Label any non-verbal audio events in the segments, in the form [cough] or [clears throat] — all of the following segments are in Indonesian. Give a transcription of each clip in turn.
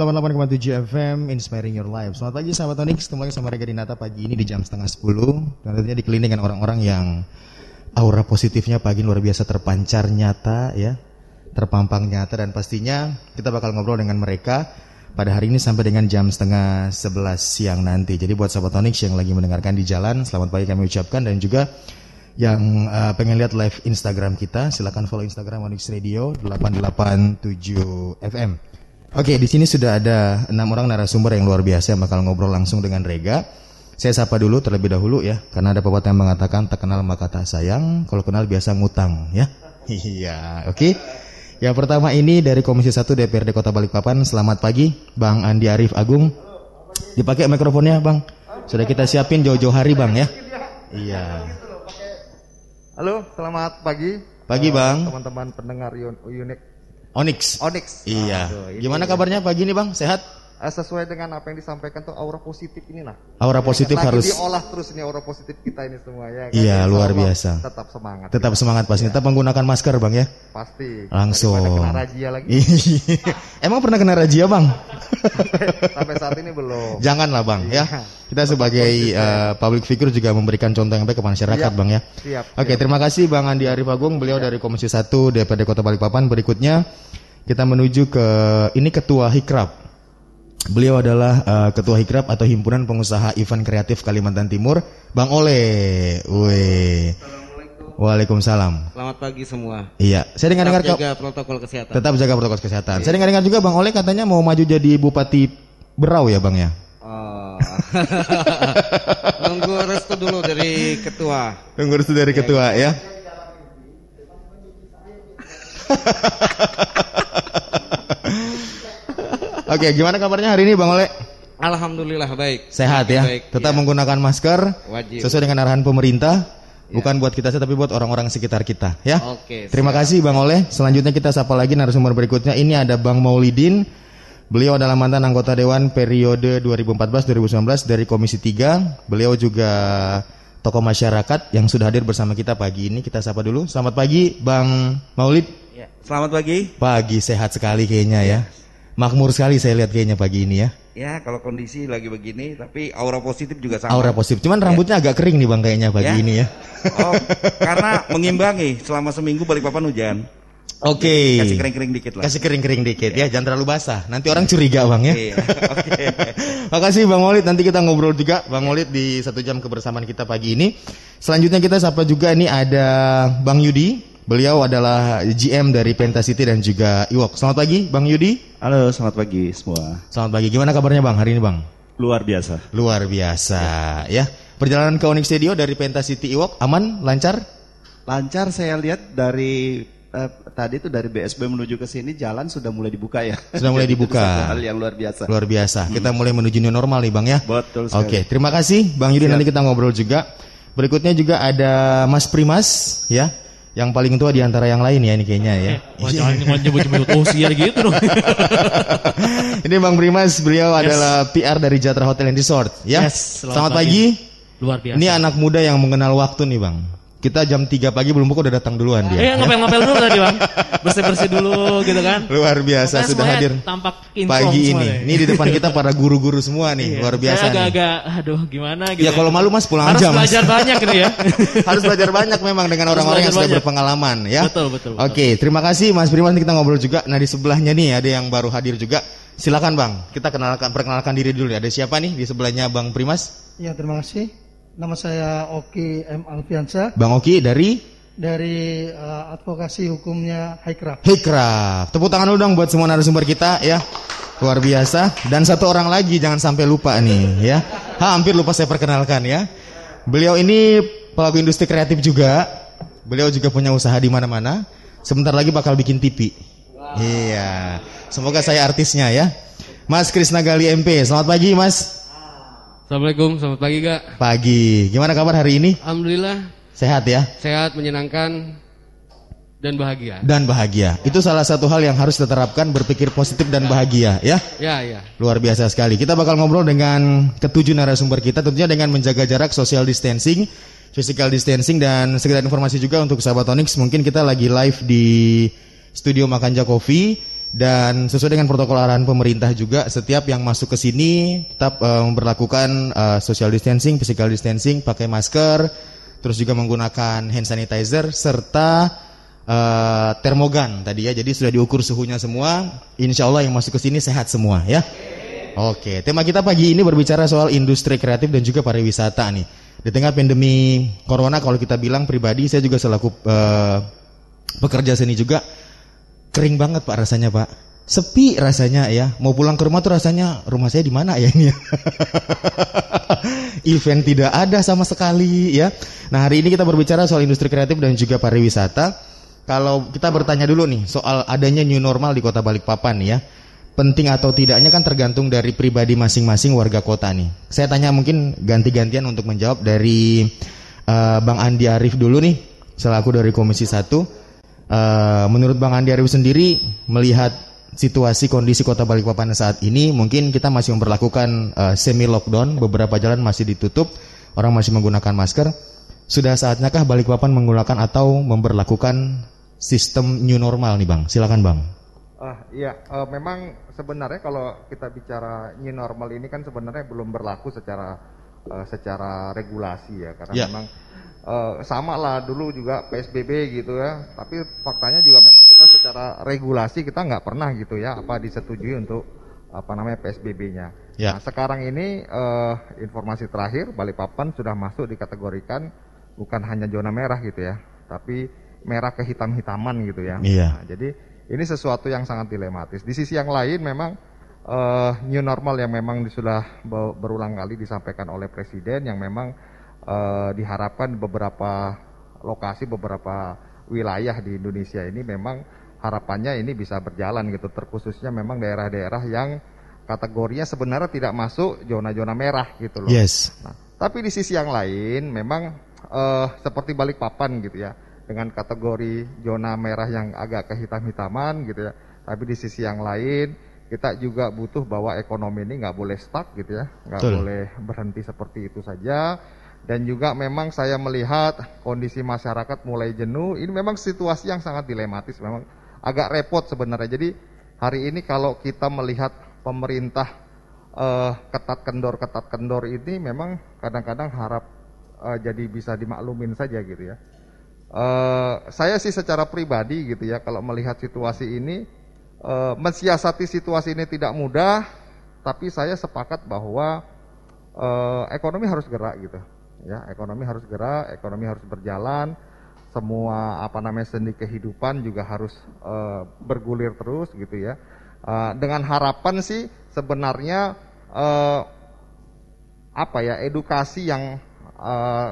88,7 FM Inspiring Your Life. Selamat pagi sahabat Onyx. Ketemu lagi sama Rega Dinata pagi ini di jam setengah 10 Dan tentunya dikelilingi dengan orang-orang yang Aura positifnya pagi luar biasa terpancar nyata ya. Terpampang nyata. Dan pastinya Kita bakal ngobrol dengan mereka Pada hari ini sampai dengan jam setengah 11 siang nanti. Jadi buat sahabat Onyx yang lagi mendengarkan di jalan Selamat pagi kami ucapkan. Dan juga yang uh, pengen lihat live Instagram kita, silakan follow Instagram Onyx Radio 887 FM. Oke, di sini sudah ada enam orang narasumber yang luar biasa yang bakal ngobrol langsung dengan Rega. Saya sapa dulu terlebih dahulu ya, karena ada pepatah yang mengatakan tak kenal maka tak sayang, kalau kenal biasa ngutang ya. [laughs] Iya, oke. Yang pertama ini dari Komisi 1 DPRD Kota Balikpapan. Selamat pagi, Bang Andi Arif Agung. Dipakai mikrofonnya, Bang. Sudah kita siapin jauh-jauh hari, Bang ya. Iya. Halo, selamat pagi. Pagi, Bang. Teman-teman pendengar Unik Onyx. Onyx. Iya. Aduh, Gimana ya. kabarnya pagi ini Bang? Sehat? Eh, sesuai dengan apa yang disampaikan tuh aura positif ini nah. Aura positif Lagi harus diolah terus ini aura positif kita ini semua ya. kan? Iya, Insya luar biasa. Tetap semangat. tetap semangat pasti. Tetap menggunakan masker Bang ya. Pasti. Langsung. Kena razia lagi. Iya. [laughs] Emang pernah kena razia Bang? Sampai saat ini belum. Janganlah Bang ya. Iya. Kita sebagai eh, public figure juga memberikan contoh yang baik kepada masyarakat Siap. Bang ya. Siap. Oke, siap. terima kasih Bang Andi Arif Agung, beliau dari Komisi 1 DPRD Kota Balikpapan. Berikutnya kita menuju ke ini Ketua Hikrap. Beliau adalah eh, Ketua Hikrap atau Himpunan Pengusaha Event Kreatif Kalimantan Timur, Bang Ole. Woi. Waalaikumsalam. Selamat pagi semua. Iya, saya dengar-dengar Tetap ke- jaga protokol kesehatan. tetap jaga protokol kesehatan. Saya dengar-dengar juga Bang Ole katanya mau maju jadi Bupati Berau ya, Bang ya? Oh. [laughs] Nunggu restu dulu dari ketua. Tunggu restu dari ketua ya. [laughs] [laughs] Oke, gimana kabarnya hari ini Bang Ole? Alhamdulillah baik. Sehat ya. Baik, Tetap ya. menggunakan masker Wajib. sesuai dengan arahan pemerintah. Bukan buat kita saja tapi buat orang-orang sekitar kita ya. Oke, Terima siap. kasih Bang Oleh. Selanjutnya kita sapa lagi narasumber berikutnya. Ini ada Bang Maulidin. Beliau adalah mantan anggota dewan periode 2014-2019 dari Komisi 3. Beliau juga tokoh masyarakat yang sudah hadir bersama kita pagi ini. Kita sapa dulu. Selamat pagi Bang Maulid. Ya, selamat pagi. Pagi sehat sekali kayaknya ya. Makmur sekali saya lihat kayaknya pagi ini ya. Ya, kalau kondisi lagi begini, tapi aura positif juga sama. Aura positif. Cuman rambutnya agak kering nih Bang kayaknya pagi Ya. ini ya. Oh, karena mengimbangi selama seminggu Balikpapan hujan. Oke. Kasih kering-kering dikit lah. Kasih kering-kering dikit ya, jangan terlalu basah. Nanti orang curiga bang ya. Iya, Oke. [laughs] Makasih Bang Maulid, nanti kita ngobrol juga Bang Maulid di satu jam kebersamaan kita pagi ini. Selanjutnya kita sapa juga ini ada Bang Yudi. Beliau adalah GM dari Penta City dan juga Iwok. Selamat pagi Bang Yudi. Halo, selamat pagi semua. Selamat pagi. Gimana kabarnya Bang hari ini Bang? Luar biasa. Luar biasa ya. Perjalanan ke Onyx Studio dari Penta City Iwok aman, lancar? Lancar saya lihat dari eh, tadi itu dari BSB menuju ke sini jalan sudah mulai dibuka ya. Sudah mulai [laughs] dibuka. hal yang luar biasa. Luar biasa. Kita mulai menuju new normal nih Bang ya. Betul Oke, sekali. terima kasih Bang Yudi Siap. nanti kita ngobrol juga. Berikutnya juga ada Mas Primas ya, yang paling tua di antara yang lain ya ini kayaknya ya. Wah jangan nyebut-nyebut usia gitu dong. [laughs] ini Bang Primas, beliau adalah PR dari Jatra Hotel and Resort ya. Yes, selamat selamat, pagi. pagi. Luar biasa. Ini anak muda yang mengenal waktu nih Bang. Kita jam 3 pagi belum buka udah datang duluan Eh dia. ya. ngapel-ngapel dulu tadi bang. Bersih-bersih dulu gitu kan. Luar biasa Pokoknya sudah hadir Tampak pagi ini. Ini di depan kita para guru-guru semua nih, Iya. luar biasa Saya nih. agak-agak, aduh gimana gitu. Ya kalau malu Mas pulang Harus aja Mas. belajar banyak ini ya. [laughs] Harus belajar banyak memang dengan Harus orang-orang yang sudah banyak. berpengalaman ya. Betul, betul, betul. Oke, terima kasih Mas Primas nanti kita ngobrol juga. Nah di sebelahnya nih ada yang baru hadir juga. Silakan Bang, kita kenalkan perkenalkan diri dulu ya. Ada siapa nih di sebelahnya Bang Primas? Ya terima kasih. Nama saya Oki M Alfiansa Bang Oki dari dari eh, advokasi hukumnya Highcraft. Hikraf. Tepuk tangan dulu dong buat semua narasumber kita ya. Luar biasa. Dan satu orang lagi jangan sampai lupa nih ya. Ha, hampir lupa saya perkenalkan ya. Beliau ini pelaku industri kreatif juga. Beliau juga punya usaha di mana-mana. Sebentar lagi bakal bikin TV. Iya. Semoga saya artisnya ya. Mas Krisna Gali MP. Selamat pagi Mas. Assalamualaikum, selamat pagi Kak. Pagi. Gimana kabar hari ini? Alhamdulillah Sehat ya? sehat, menyenangkan dan bahagia. Dan bahagia. Itu salah satu hal yang harus diterapkan berpikir positif dan bahagia ya. Ya, ya. Luar biasa sekali. Kita bakal ngobrol dengan ketujuh narasumber kita tentunya dengan menjaga jarak social distancing, physical distancing dan sekedar informasi juga untuk sahabat Onyx mungkin kita lagi live di studio Makanja Coffee Dan sesuai dengan protokol arahan pemerintah juga, setiap yang masuk ke sini tetap eh, memperlakukan eh, social distancing, physical distancing, pakai masker, terus juga menggunakan hand sanitizer serta eh, termogan tadi ya. Jadi sudah diukur suhunya semua. Insya Allah yang masuk ke sini sehat semua ya. Oke, tema kita pagi ini berbicara soal industri kreatif dan juga pariwisata nih. Di tengah pandemi corona, kalau kita bilang pribadi, saya juga selaku eh, pekerja seni juga kering banget pak rasanya pak. Sepi rasanya ya. Mau pulang ke rumah tuh rasanya rumah saya di mana ya ini? [laughs] Event tidak ada sama sekali ya. Nah hari ini kita berbicara soal industri kreatif dan juga pariwisata. Kalau kita bertanya dulu nih soal adanya new normal di kota Balikpapan ya penting atau tidaknya kan tergantung dari pribadi masing-masing warga kota nih. Saya tanya mungkin ganti-gantian untuk menjawab dari eh, Bang Andi Arif dulu nih, selaku dari Komisi 1. Eh, menurut Bang Andi Arif sendiri melihat situasi kondisi Kota Balikpapan saat ini, mungkin kita masih memperlakukan eh, semi lockdown, beberapa jalan masih ditutup, orang masih menggunakan masker. Sudah saatnyakah Balikpapan menggunakan atau memperlakukan sistem new normal nih Bang? Silakan Bang. Ah iya, eh, memang sebenarnya kalau kita bicara new normal ini kan sebenarnya belum berlaku secara eh, secara regulasi ya, karena Ya. memang eh, sama lah dulu juga PSBB gitu ya. Tapi faktanya juga memang kita secara regulasi kita nggak pernah gitu ya apa disetujui untuk apa namanya PSBB-nya. Ya. Nah sekarang ini eh, informasi terakhir Balikpapan sudah masuk dikategorikan bukan hanya zona merah gitu ya, tapi merah kehitam-hitaman gitu ya. Iya. Nah, jadi ini sesuatu yang sangat dilematis. Di sisi yang lain memang eh, new normal yang memang sudah be- berulang kali disampaikan oleh presiden yang memang eh, diharapkan beberapa lokasi beberapa wilayah di Indonesia ini memang harapannya ini bisa berjalan gitu terkhususnya memang daerah-daerah yang kategorinya sebenarnya tidak masuk zona-zona merah gitu loh. Yes. Nah, tapi di sisi yang lain memang eh, seperti Balikpapan gitu ya dengan kategori zona merah yang agak kehitam-hitaman gitu ya. Tapi di sisi yang lain kita juga butuh bahwa ekonomi ini nggak boleh stuck gitu ya, nggak boleh berhenti seperti itu saja. Dan juga memang saya melihat kondisi masyarakat mulai jenuh. Ini memang situasi yang sangat dilematis, memang agak repot sebenarnya. Jadi hari ini kalau kita melihat pemerintah eh, ketat kendor ketat kendor ini memang kadang-kadang harap eh, jadi bisa dimaklumin saja gitu ya. Eh, saya sih secara pribadi gitu ya kalau melihat situasi ini eh, mensiasati situasi ini tidak mudah, tapi saya sepakat bahwa eh, ekonomi harus gerak gitu ya ekonomi harus gerak ekonomi harus berjalan semua apa namanya sendi kehidupan juga harus eh, bergulir terus gitu ya Eh, dengan harapan sih sebenarnya eh, apa ya edukasi yang eh,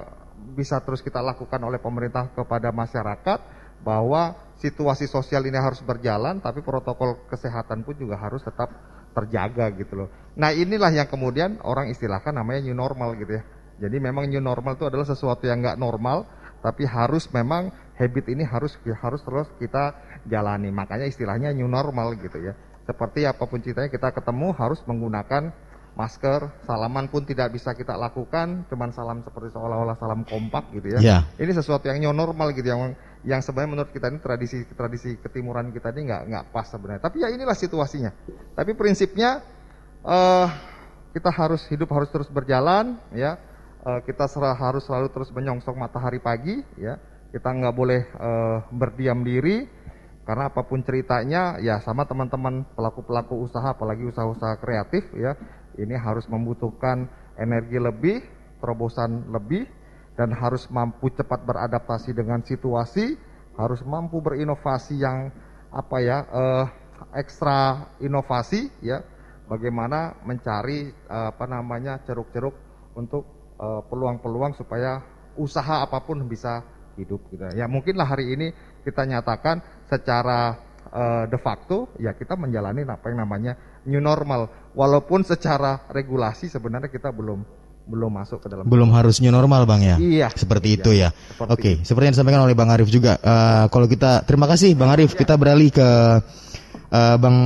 bisa terus kita lakukan oleh pemerintah kepada masyarakat bahwa situasi sosial ini harus berjalan tapi protokol kesehatan pun juga harus tetap terjaga gitu loh. Nah, inilah yang kemudian orang istilahkan namanya new normal gitu ya. Jadi memang new normal itu adalah sesuatu yang nggak normal tapi harus memang habit ini harus harus terus kita jalani. Makanya istilahnya new normal gitu ya. Seperti apa pun ceritanya kita ketemu harus menggunakan masker, salaman pun tidak bisa kita lakukan, cuman salam seperti seolah-olah salam kompak gitu ya. Ya. Ini sesuatu yang new normal gitu yang yang sebenarnya menurut kita ini tradisi tradisi ketimuran kita ini nggak nggak pas sebenarnya. Tapi ya inilah situasinya. Tapi prinsipnya eh kita harus hidup harus terus berjalan ya. Eh, kita serah, harus selalu terus menyongsong matahari pagi ya. Kita nggak boleh eh, berdiam diri karena apa pun ceritanya ya sama teman-teman pelaku-pelaku usaha apalagi usaha-usaha kreatif ya ini harus membutuhkan energi lebih, terobosan lebih dan harus mampu cepat beradaptasi dengan situasi, harus mampu berinovasi yang apa ya eh, ekstra inovasi ya bagaimana mencari apa namanya ceruk-ceruk untuk eh, peluang-peluang supaya usaha apa pun bisa hidup gitu. Ya mungkinlah hari ini kita nyatakan secara eh, de facto ya kita menjalani apa yang namanya new normal walaupun secara regulasi sebenarnya kita belum belum masuk ke dalam Belum harus new normal bang ya? Iya. Seperti Iya. itu ya. Seperti Oke, seperti yang disampaikan oleh bang Arif juga. Eh, kalau kita terima kasih bang Arif. Kita beralih ke eh, bang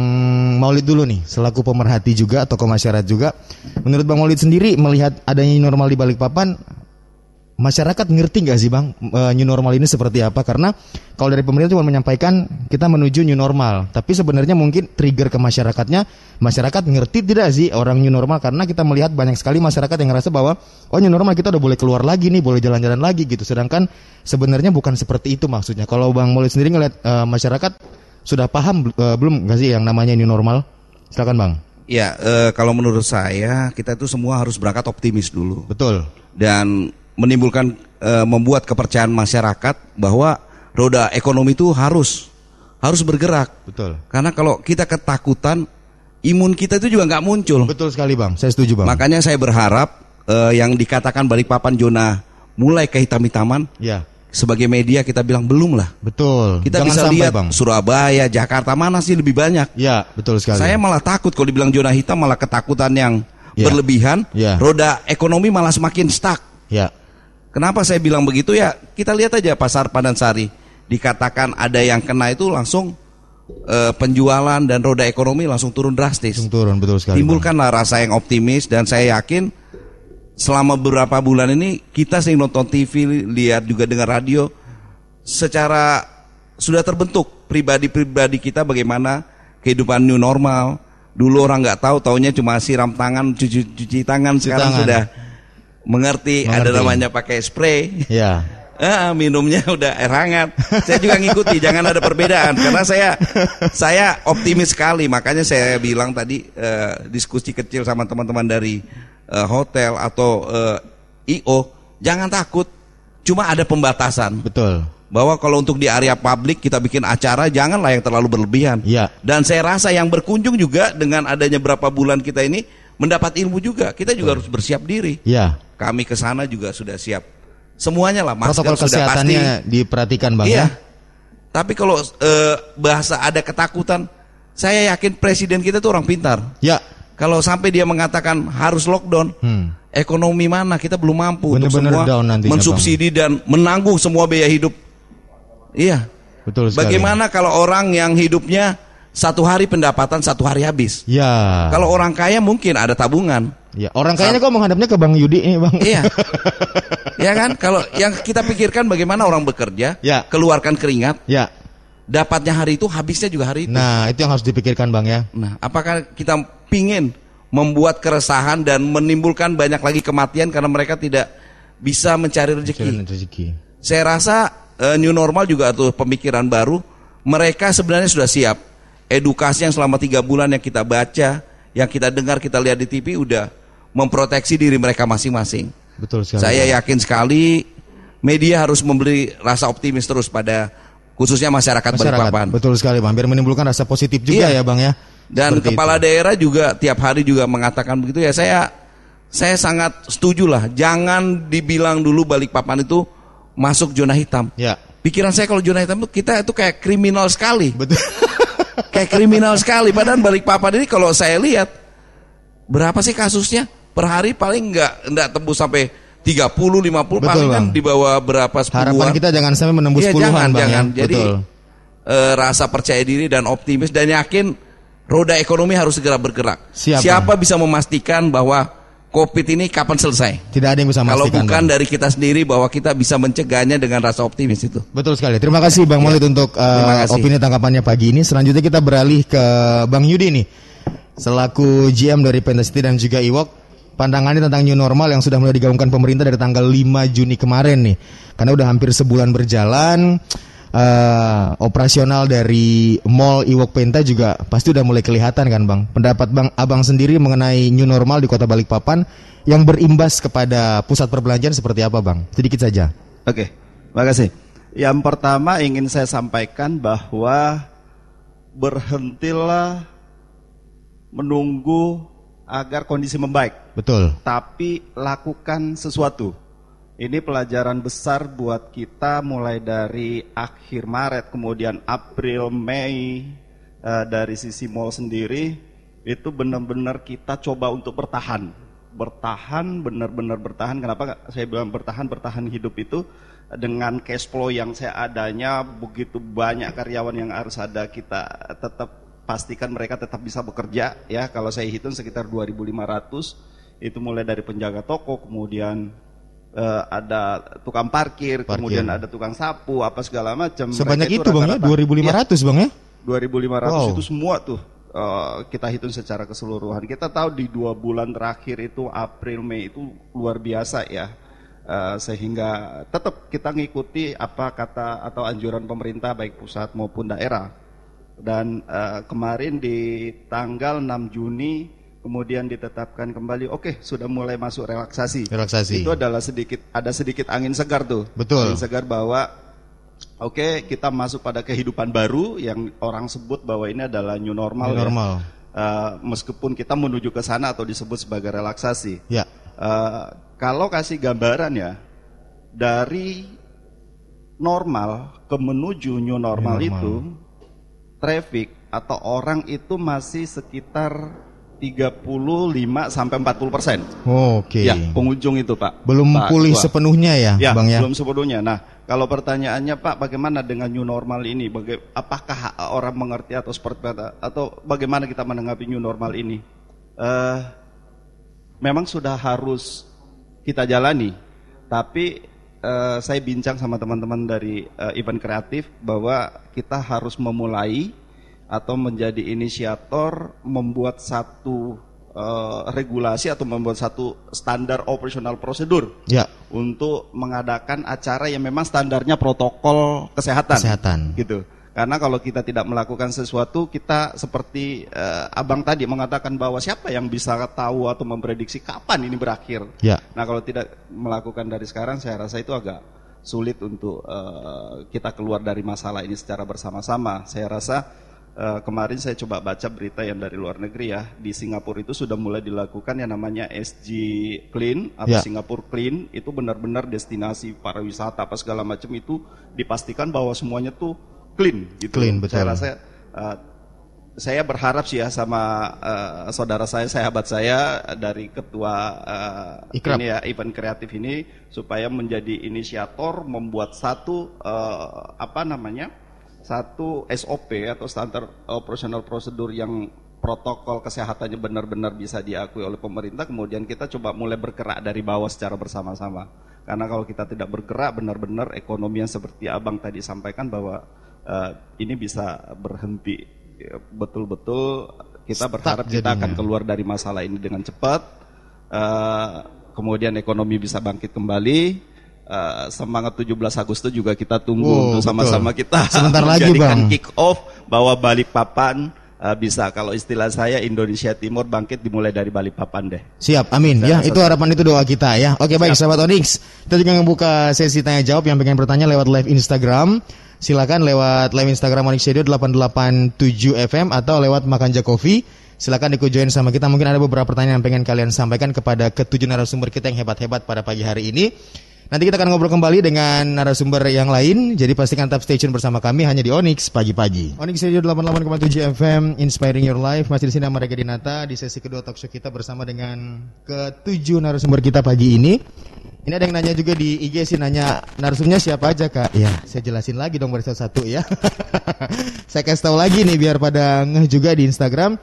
Maulid dulu nih, selaku pemerhati juga tokoh masyarakat juga. Menurut bang Maulid sendiri melihat adanya new normal di Balikpapan, masyarakat ngerti nggak sih bang eh, new normal ini seperti apa? Karena kalau dari pemerintah cuma menyampaikan kita menuju new normal, tapi sebenarnya mungkin trigger ke masyarakatnya, masyarakat ngerti tidak sih orang new normal? Karena kita melihat banyak sekali masyarakat yang ngerasa bahwa oh new normal kita udah boleh keluar lagi nih, boleh jalan-jalan lagi gitu. Sedangkan sebenarnya bukan seperti itu maksudnya. Kalau bang Maulid sendiri ngeliat eh, masyarakat sudah paham eh, belum nggak sih yang namanya new normal? Silakan bang. Ya, eh, kalau menurut saya kita itu semua harus berangkat optimis dulu Betul. dan menimbulkan eh, membuat kepercayaan masyarakat bahwa roda ekonomi itu harus harus bergerak. Betul. Karena kalau kita ketakutan, imun kita itu juga nggak muncul. Betul sekali bang. Saya setuju bang. Makanya saya berharap eh, yang dikatakan Balikpapan zona mulai kehitam-hitaman Ya. Sebagai media kita bilang belum lah. Betul. Kita Jangan bisa sampai, lihat bang. Surabaya, Jakarta mana sih lebih banyak. Ya, betul sekali. Saya malah takut kalau dibilang zona hitam malah ketakutan yang Ya. berlebihan. Ya. Roda ekonomi malah semakin stuck. ya, Kenapa saya bilang begitu ya? Kita lihat aja pasar Padansari. Dikatakan ada yang kena itu langsung eh, penjualan dan roda ekonomi langsung turun drastis. langsung turun betul sekali. Bang. Timbulkanlah rasa yang optimis dan saya yakin selama beberapa bulan ini kita sering nonton TV, lihat juga dengar radio secara sudah terbentuk pribadi-pribadi kita bagaimana kehidupan new normal. Dulu orang nggak tahu, taunya cuma siram tangan, cuci, cuci tangan. Sekarang tangan. sudah mengerti, ada Mengerti. namanya pakai spray. Ya, [laughs] Ah, minumnya udah air hangat. Saya juga ngikuti, jangan ada perbedaan karena saya saya optimis sekali. Makanya saya bilang tadi eh, diskusi kecil sama teman-teman dari eh, hotel atau eh, IO, jangan takut. Cuma ada pembatasan betul. bahwa kalau untuk di area publik kita bikin acara janganlah yang terlalu berlebihan. Ya. Dan saya rasa yang berkunjung juga dengan adanya berapa bulan kita ini mendapat ilmu juga. Kita juga harus bersiap diri. Ya, Kami ke sana juga sudah siap. Semuanya lah, masker protokol sudah pasti. diperhatikan bang Iya. ya. Tapi kalau eh, bahasa ada ketakutan, saya yakin presiden kita tuh orang pintar. Ya, Kalau sampai dia mengatakan harus lockdown, hmm. ekonomi mana kita belum mampu untuk Bener-bener semua down nantinya, mensubsidi dan menanggung semua biaya hidup. Iya. betul sekali. Bagaimana kalau orang yang hidupnya satu hari pendapatan satu hari habis? Ya. Kalau orang kaya mungkin ada tabungan. ya orang kayaknya kok menghadapnya ke bang Yudi ini bang. Iya. [laughs] ya kan? Kalau yang kita pikirkan bagaimana orang bekerja, Ya. keluarkan keringat, ya. Dapatnya hari itu, habisnya juga hari itu. Nah, itu yang harus dipikirkan bang ya. Nah, apakah kita pingin membuat keresahan dan menimbulkan banyak lagi kematian karena mereka tidak bisa mencari rezeki? Rezeki. Saya rasa eh, new normal juga tuh pemikiran baru. Mereka sebenarnya sudah siap. Edukasi yang selama tiga bulan yang kita baca, yang kita dengar, kita lihat di TV udah memproteksi diri mereka masing-masing. Betul sekali. Saya yakin sekali media harus memberi rasa optimis terus pada khususnya masyarakat, masyarakat. Balikpapan. Betul sekali bang. Biar menimbulkan rasa positif juga Iya. ya bang ya. Dan Seperti kepala itu. daerah juga tiap hari juga mengatakan begitu ya. Saya saya sangat setuju lah. Jangan dibilang dulu Balikpapan itu masuk zona hitam. Ya. Pikiran saya kalau zona hitam itu kita itu kayak kriminal sekali. Betul. [laughs] kayak kriminal sekali. Padahal Balikpapan ini kalau saya lihat berapa sih kasusnya per hari paling nggak nggak tembus sampai 30 50 Betul, paling kan di bawah berapa sepuluhan. Harapan kita jangan sampai menembus Iya, puluhan jangan, bang jangan. ya. Jadi Betul. eh, rasa percaya diri dan optimis dan yakin roda ekonomi harus segera bergerak. Siap, Siapa bisa memastikan bahwa COVID ini kapan selesai? Tidak ada yang bisa Kalau memastikan. bukan Bang. dari kita sendiri bahwa kita bisa mencegahnya dengan rasa optimis itu. Betul sekali. Terima kasih Bang Maulid untuk uh, opini tanggapannya pagi ini. Selanjutnya kita beralih ke Bang Yudi nih. Selaku GM dari Pentacity dan juga Iwok. Pandangannya tentang new normal yang sudah mulai digaungkan pemerintah dari tanggal 5 Juni kemarin nih. Karena udah hampir sebulan berjalan. eh, operasional dari Mall Iwok Penta juga pasti udah mulai kelihatan kan Bang. Pendapat Bang Abang sendiri mengenai new normal di Kota Balikpapan yang berimbas kepada pusat perbelanjaan seperti apa Bang? Sedikit saja. Oke, makasih. Yang pertama ingin saya sampaikan bahwa berhentilah menunggu agar kondisi membaik, Betul. tapi lakukan sesuatu. Ini pelajaran besar buat kita mulai dari akhir Maret, kemudian April, Mei, eh, dari sisi mall sendiri, itu benar-benar kita coba untuk bertahan. Bertahan, benar-benar bertahan. Kenapa saya bilang bertahan? Bertahan hidup itu dengan cash flow yang saya adanya, begitu banyak karyawan yang harus ada, kita tetap pastikan mereka tetap bisa bekerja. Ya, kalau saya hitung sekitar 2.500, itu mulai dari penjaga toko, kemudian eh, ada tukang parkir, Parkir. kemudian ada tukang sapu, apa segala macam. Sebanyak Mereka itu bang ya, rata-rata- 2.500 bang ya? 2500 Wow. itu semua tuh eh, kita hitung secara keseluruhan. Kita tahu di dua bulan terakhir itu April Mei itu luar biasa ya. Eh, sehingga tetap kita ngikuti apa kata atau anjuran pemerintah baik pusat maupun daerah. Dan eh, kemarin di tanggal 6 Juni kemudian ditetapkan kembali oke sudah mulai masuk relaksasi. Relaksasi. Itu adalah sedikit ada sedikit angin segar tuh. Betul. Angin segar bahwa Oke, kita masuk pada kehidupan baru yang orang sebut bahwa ini adalah new normal. New ya. normal. Eh, meskipun kita menuju ke sana atau disebut sebagai relaksasi. Ya. Eh, kalau kasih gambaran ya, dari normal ke menuju new normal, New normal. itu, traffic atau orang itu masih sekitar 35 sampai 40 persen. Oke. Ya, pengunjung itu Pak. Belum Pak pulih Ketua. sepenuhnya ya, Ya, bang ya? belum sepenuhnya. Nah, kalau pertanyaannya Pak, bagaimana dengan new normal ini? Baga- apakah orang mengerti atau seperti apa? Atau bagaimana kita menanggapi new normal ini? Eh, memang sudah harus kita jalani, tapi eh, saya bincang sama teman-teman dari eh, event kreatif bahwa kita harus memulai atau menjadi inisiator membuat satu eh, regulasi atau membuat satu standar operasional prosedur Ya. untuk mengadakan acara yang memang standarnya protokol kesehatan. Kesehatan. Gitu. Karena kalau kita tidak melakukan sesuatu, kita seperti eh, abang tadi mengatakan bahwa siapa yang bisa tahu atau memprediksi kapan ini berakhir. Ya. Nah kalau tidak melakukan dari sekarang, saya rasa itu agak sulit untuk eh, kita keluar dari masalah ini secara bersama-sama. Saya rasa eh, kemarin saya coba baca berita yang dari luar negeri ya di Singapura itu sudah mulai dilakukan yang namanya SG Clean atau Ya. Singapura Clean itu benar-benar destinasi pariwisata apa segala macam itu dipastikan bahwa semuanya tuh clean gitu. Clean, betul. Saya rasa eh, saya berharap sih ya sama eh, saudara saya, sahabat saya dari ketua Ikrab. ini ya event kreatif ini supaya menjadi inisiator membuat satu eh, apa namanya satu SOP atau standar operational prosedur yang protokol kesehatannya benar-benar bisa diakui oleh pemerintah kemudian kita coba mulai bergerak dari bawah secara bersama-sama karena kalau kita tidak bergerak benar-benar ekonomi yang seperti abang tadi sampaikan bahwa eh, ini bisa berhenti Ya, betul-betul kita berharap kita akan keluar dari masalah ini dengan cepat Eh, kemudian ekonomi bisa bangkit kembali Eh, semangat 17 Agustus juga kita tunggu Wow, untuk sama-sama kita Sebentar lagi, Bang. kick off bahwa Balikpapan eh, bisa kalau istilah saya Indonesia Timur bangkit dimulai dari Balikpapan deh. Siap, amin. Ya, Saya rasa itu harapan itu doa kita ya. Oke, baik sahabat Onyx. Kita juga membuka sesi tanya jawab yang pengen bertanya lewat live Instagram. Silakan lewat live Instagram Onyx Radio 887 FM atau lewat Makan Coffee. Silakan ikut join sama kita. Mungkin ada beberapa pertanyaan yang pengen kalian sampaikan kepada ketujuh narasumber kita yang hebat-hebat pada pagi hari ini. Nanti kita akan ngobrol kembali dengan narasumber yang lain. Jadi pastikan tetap stay bersama kami hanya di Onyx pagi-pagi. Onyx Radio 88,7 FM Inspiring Your Life masih di sini sama Rega Dinata di sesi kedua talk show kita bersama dengan ketujuh narasumber kita pagi ini. Ini ada yang nanya juga di IG sih nanya narasumbernya siapa aja kak? Ya saya jelasin lagi dong baru satu ya. [laughs] saya kasih tahu lagi nih biar pada ngeh juga di Instagram.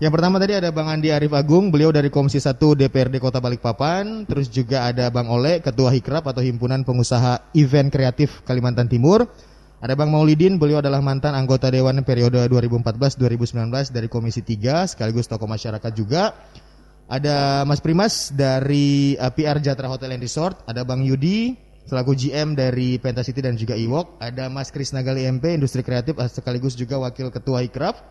Yang pertama tadi ada Bang Andi Arif Agung, beliau dari Komisi 1 DPRD Kota Balikpapan. Terus juga ada Bang Ole, Ketua Hikrap atau Himpunan Pengusaha Event Kreatif Kalimantan Timur. Ada Bang Maulidin, beliau adalah mantan anggota Dewan periode 2014-2019 dari Komisi 3, sekaligus tokoh masyarakat juga. Ada Mas Primas dari uh, PR Jatra Hotel and Resort, ada Bang Yudi selaku GM dari Penta City dan juga Iwok, ada Mas Krisna Gali MP Industri Kreatif sekaligus juga Wakil Ketua Hikraf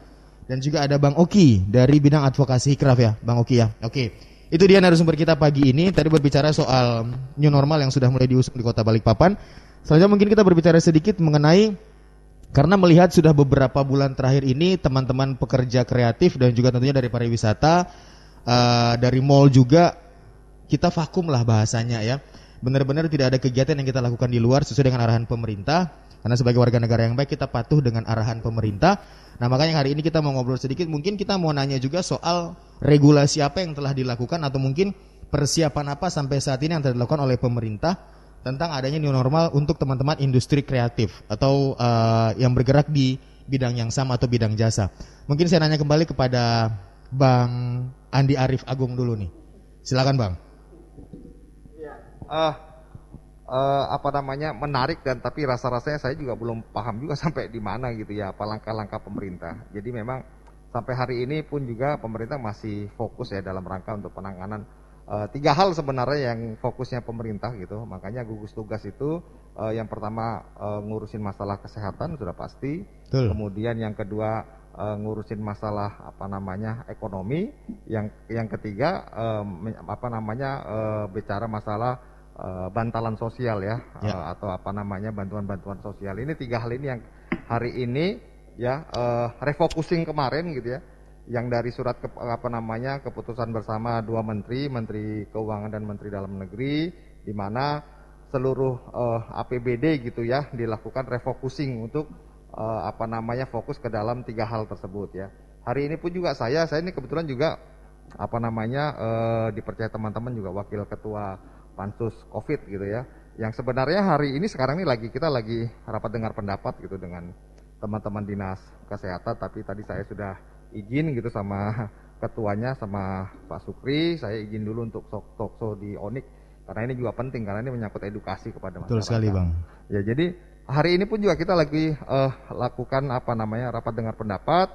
dan juga ada Bang Oki dari bidang advokasi Hikraf ya, Bang Oki ya. Oke. Itu dia narasumber kita pagi ini. Tadi berbicara soal new normal yang sudah mulai diusung di Kota Balikpapan. Selanjutnya mungkin kita berbicara sedikit mengenai karena melihat sudah beberapa bulan terakhir ini teman-teman pekerja kreatif dan juga tentunya dari pariwisata eh, dari mall juga kita vakum lah bahasanya ya. Benar-benar tidak ada kegiatan yang kita lakukan di luar sesuai dengan arahan pemerintah. Karena sebagai warga negara yang baik kita patuh dengan arahan pemerintah. Nah makanya hari ini kita mau ngobrol sedikit. Mungkin kita mau nanya juga soal regulasi apa yang telah dilakukan atau mungkin persiapan apa sampai saat ini yang telah dilakukan oleh pemerintah tentang adanya new normal untuk teman-teman industri kreatif atau eh, yang bergerak di bidang yang sama atau bidang jasa. Mungkin saya nanya kembali kepada Bang Andi Arif Agung dulu nih. Silakan Bang. Ah, eh, apa namanya menarik dan tapi rasa-rasanya saya juga belum paham juga [laughs] sampai di mana gitu ya apa langkah-langkah pemerintah. Jadi memang sampai hari ini pun juga pemerintah masih fokus ya dalam rangka untuk penanganan eh, tiga hal sebenarnya yang fokusnya pemerintah gitu. Makanya gugus tugas itu eh, yang pertama eh, ngurusin masalah kesehatan sudah pasti. Betul. Kemudian yang kedua eh, ngurusin masalah apa namanya ekonomi. Yang yang ketiga me- apa namanya eh, bicara masalah eh, bantalan sosial ya, Ya. eh, atau apa namanya bantuan-bantuan sosial. Ini tiga hal ini yang hari ini ya eh, refocusing kemarin gitu ya. Yang dari surat ke, apa namanya keputusan bersama dua menteri, Menteri Keuangan dan Menteri Dalam Negeri, di mana seluruh eh, APBD gitu ya dilakukan refocusing untuk eh, apa namanya fokus ke dalam tiga hal tersebut ya. Hari ini pun juga saya, saya ini kebetulan juga apa namanya eh, dipercaya teman-teman juga wakil ketua pansus COVID gitu ya. Yang sebenarnya hari ini sekarang ini lagi kita lagi rapat dengar pendapat gitu dengan teman-teman dinas kesehatan, tapi tadi saya sudah izin gitu sama ketuanya sama Pak Sukri, saya izin dulu untuk talk show di Onik karena ini juga penting karena ini menyangkut edukasi kepada masyarakat. Betul sekali, Bang. Ya jadi hari ini pun juga kita lagi eh, lakukan apa namanya rapat dengar pendapat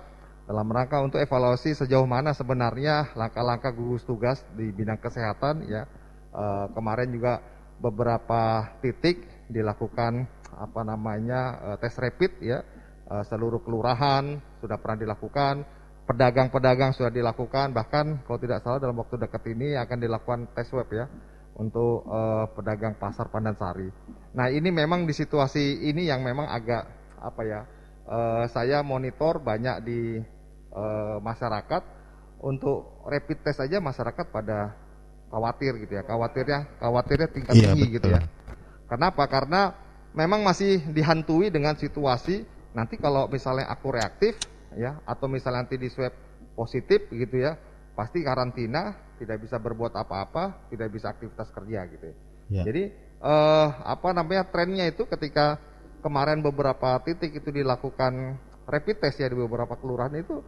dalam rangka untuk evaluasi sejauh mana sebenarnya langkah-langkah gugus tugas di bidang kesehatan ya. Eh, kemarin juga beberapa titik dilakukan apa namanya eh, tes rapid ya. Eh, seluruh kelurahan sudah pernah dilakukan pedagang-pedagang sudah dilakukan bahkan kalau tidak salah dalam waktu dekat ini akan dilakukan tes web ya untuk eh, pedagang pasar Pandansari. Nah ini memang di situasi ini yang memang agak apa ya eh, saya monitor banyak di eh, masyarakat untuk rapid test aja masyarakat pada khawatir gitu ya khawatirnya khawatirnya tingkat Iya, tinggi gitu betul. ya. Kenapa? Karena memang masih dihantui dengan situasi nanti kalau misalnya aku reaktif ya atau misalnya nanti di swab positif gitu ya pasti karantina tidak bisa berbuat apa-apa tidak bisa aktivitas kerja gitu ya. Ya. Jadi eh, apa namanya trennya itu ketika kemarin beberapa titik itu dilakukan rapid test ya di beberapa kelurahan itu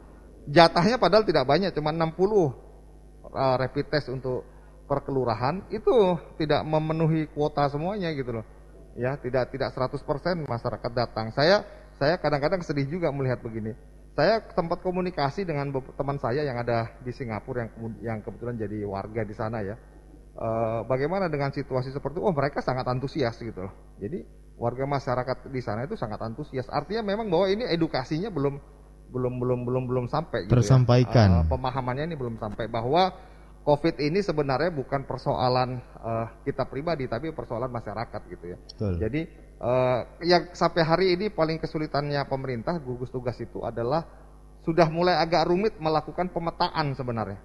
jatahnya padahal tidak banyak cuma 60 eh, rapid test untuk per kelurahan itu tidak memenuhi kuota semuanya gitu loh. Ya, tidak tidak 100% masyarakat datang. Saya saya kadang-kadang sedih juga melihat begini. Saya tempat komunikasi dengan teman saya yang ada di Singapura yang yang kebetulan jadi warga di sana ya. Eh, bagaimana dengan situasi seperti itu? Oh, mereka sangat antusias gitu loh. Jadi warga masyarakat di sana itu sangat antusias. Artinya memang bahwa ini edukasinya belum belum belum belum belum sampai gitu ya. Tersampaikan. Eh, pemahamannya ini belum sampai bahwa COVID ini sebenarnya bukan persoalan eh, kita pribadi tapi persoalan masyarakat gitu ya. Betul. Jadi eh, yang sampai hari ini paling kesulitannya pemerintah gugus tugas itu adalah sudah mulai agak rumit melakukan pemetaan sebenarnya.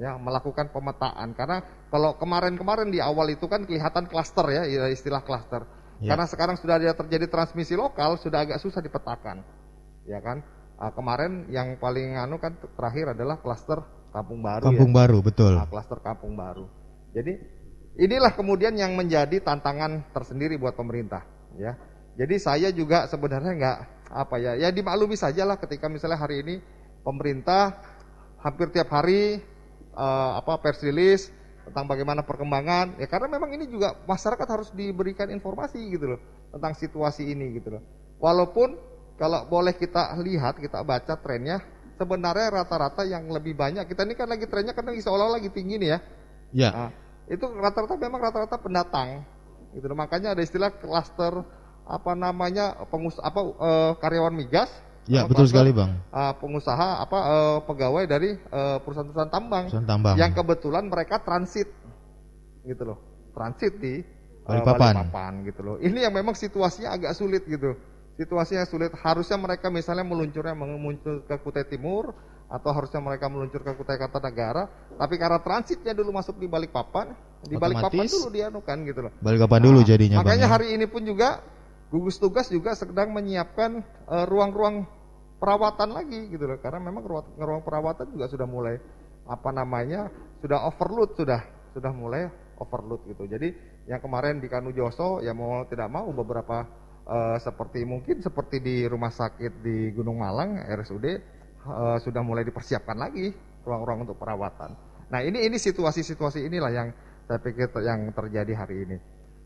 Ya, melakukan pemetaan karena kalau kemarin-kemarin di awal itu kan kelihatan klaster ya, ya, istilah klaster. Ya. Karena sekarang sudah ada terjadi transmisi lokal sudah agak susah dipetakan. Ya kan? Ah, kemarin yang paling anu kan terakhir adalah klaster Kampung Baru ya. Kampung Baru, betul. Nah, klaster kampung baru. Jadi inilah kemudian yang menjadi tantangan tersendiri buat pemerintah, ya. Jadi saya juga sebenarnya nggak apa ya, ya dimaklumi saja lah ketika misalnya hari ini pemerintah hampir tiap hari eh, apa pers release tentang bagaimana perkembangan, ya karena memang ini juga masyarakat harus diberikan informasi gitu loh tentang situasi ini gitu loh. Walaupun kalau boleh kita lihat, kita baca trennya, sebenarnya rata-rata yang lebih banyak kita ini kan lagi trennya kan lagi seolah-olah lagi tinggi nih ya. Ya. Nah, itu rata-rata memang rata-rata pendatang. Gitu. Makanya ada istilah klaster apa namanya pengus apa eh, karyawan migas. Ya, betul klaster, sekali, Bang. eh, pengusaha apa eh, pegawai dari perusahaan-perusahaan tambang. Perusahaan tambang. Yang kebetulan mereka transit. Gitu loh. Transit di Balikpapan. Balikpapan gitu loh. Ini yang memang situasinya agak sulit gitu. Situasinya sulit. Harusnya mereka misalnya meluncurnya meluncur ke Kutai Timur atau harusnya mereka meluncur ke Kutai Kartanegara, tapi karena transitnya dulu masuk di Balikpapan, di Balikpapan dulu dianukan gitu loh. Balikpapan dulu Nah, jadinya, Bang. Makanya ya. hari ini pun juga gugus tugas juga sedang menyiapkan eh, ruang-ruang perawatan lagi gitu loh. Karena memang ruang, ruang perawatan juga sudah mulai apa namanya sudah overload sudah sudah mulai overload gitu. Jadi yang kemarin di Kanujoso ya mau tidak mau beberapa eh, seperti mungkin seperti di rumah sakit di Gunung Malang RSUD eh, sudah mulai dipersiapkan lagi ruang-ruang untuk perawatan. Nah ini ini situasi-situasi inilah yang saya pikir yang terjadi hari ini.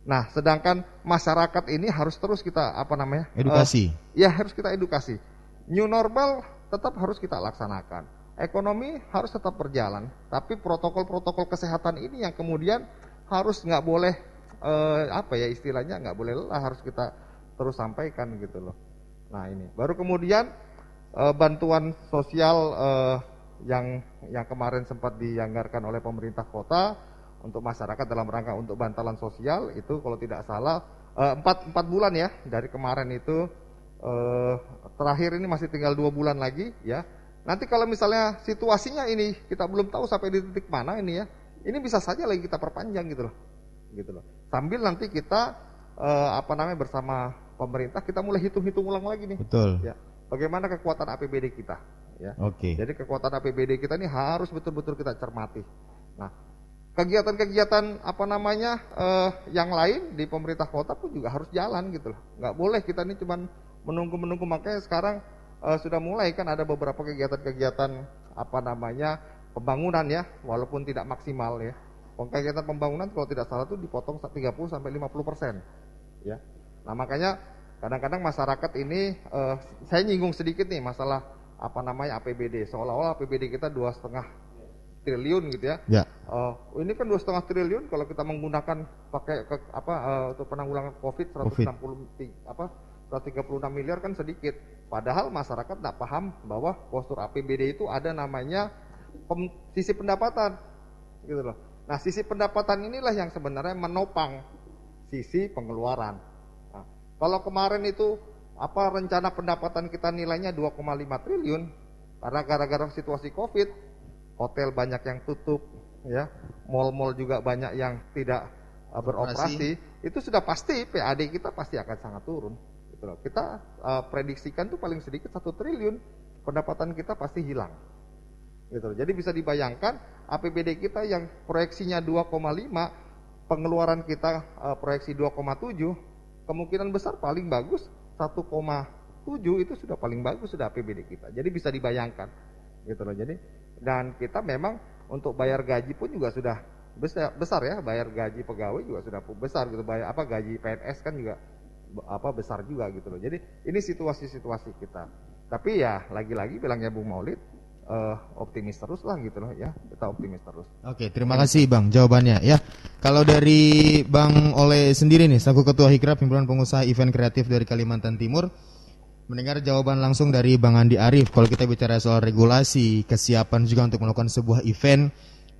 Nah, sedangkan masyarakat ini harus terus kita apa namanya? Edukasi. Eh, ya harus kita edukasi. New normal tetap harus kita laksanakan. Ekonomi harus tetap berjalan, tapi protokol-protokol kesehatan ini yang kemudian harus nggak boleh eh, apa ya istilahnya nggak boleh lelah harus kita terus sampaikan gitu loh. Nah ini baru kemudian eh, bantuan sosial eh, yang yang kemarin sempat dianggarkan oleh pemerintah kota untuk masyarakat dalam rangka untuk bantalan sosial itu kalau tidak salah eh, empat empat bulan ya dari kemarin itu eh, terakhir ini masih tinggal dua bulan lagi ya. Nanti kalau misalnya situasinya ini kita belum tahu sampai di titik mana ini ya, ini bisa saja lagi kita perpanjang gitu loh, gitu loh. Sambil nanti kita eh, apa namanya bersama pemerintah kita mulai hitung-hitung ulang lagi nih. Betul. Ya, bagaimana kekuatan APBD kita? Ya. Oke. Jadi kekuatan APBD kita ini harus betul-betul kita cermati. Nah, kegiatan-kegiatan apa namanya eh, yang lain di pemerintah kota pun juga harus jalan gitu loh. Nggak boleh kita ini cuman menunggu-menunggu makanya sekarang eh, sudah mulai kan ada beberapa kegiatan-kegiatan apa namanya pembangunan ya, walaupun tidak maksimal ya. Kegiatan pembangunan kalau tidak salah itu dipotong 30 sampai 50 persen, ya. Nah makanya kadang-kadang masyarakat ini eh, saya nyinggung sedikit nih masalah apa namanya APBD seolah-olah APBD kita dua setengah triliun gitu ya. Ya. Oh, ini kan dua setengah triliun kalau kita menggunakan pakai ke, apa eh, untuk penanggulangan COVID 160 apa 136 miliar kan sedikit. Padahal masyarakat tidak paham bahwa postur APBD itu ada namanya pem, sisi pendapatan, gitu loh. Nah, sisi pendapatan inilah yang sebenarnya menopang sisi pengeluaran. Kalau kemarin itu apa rencana pendapatan kita nilainya 2,5 triliun karena gara-gara situasi Covid, hotel banyak yang tutup, ya, mall-mall juga banyak yang tidak uh, beroperasi, itu sudah pasti PAD kita pasti akan sangat turun. Gitu loh. Kita uh, prediksikan tuh paling sedikit satu triliun pendapatan kita pasti hilang. Gitu loh. Jadi bisa dibayangkan APBD kita yang proyeksinya 2,5, pengeluaran kita uh, proyeksi 2,7, kemungkinan besar paling bagus 1,7 itu sudah paling bagus sudah APBD kita. Jadi bisa dibayangkan gitu loh. Jadi dan kita memang untuk bayar gaji pun juga sudah besar, besar ya, bayar gaji pegawai juga sudah besar gitu. Bayar apa gaji PNS kan juga apa besar juga gitu loh. Jadi ini situasi-situasi kita. Tapi ya lagi-lagi bilangnya Bung Maulid uh, optimis terus lah gitu loh ya. Kita optimis terus. Oke, terima kasih Bang jawabannya ya. Kalau dari Bang Oleh sendiri nih, selaku Ketua Hikra Himpunan Pengusaha Event Kreatif dari Kalimantan Timur, mendengar jawaban langsung dari Bang Andi Arif. Kalau kita bicara soal regulasi, kesiapan juga untuk melakukan sebuah event,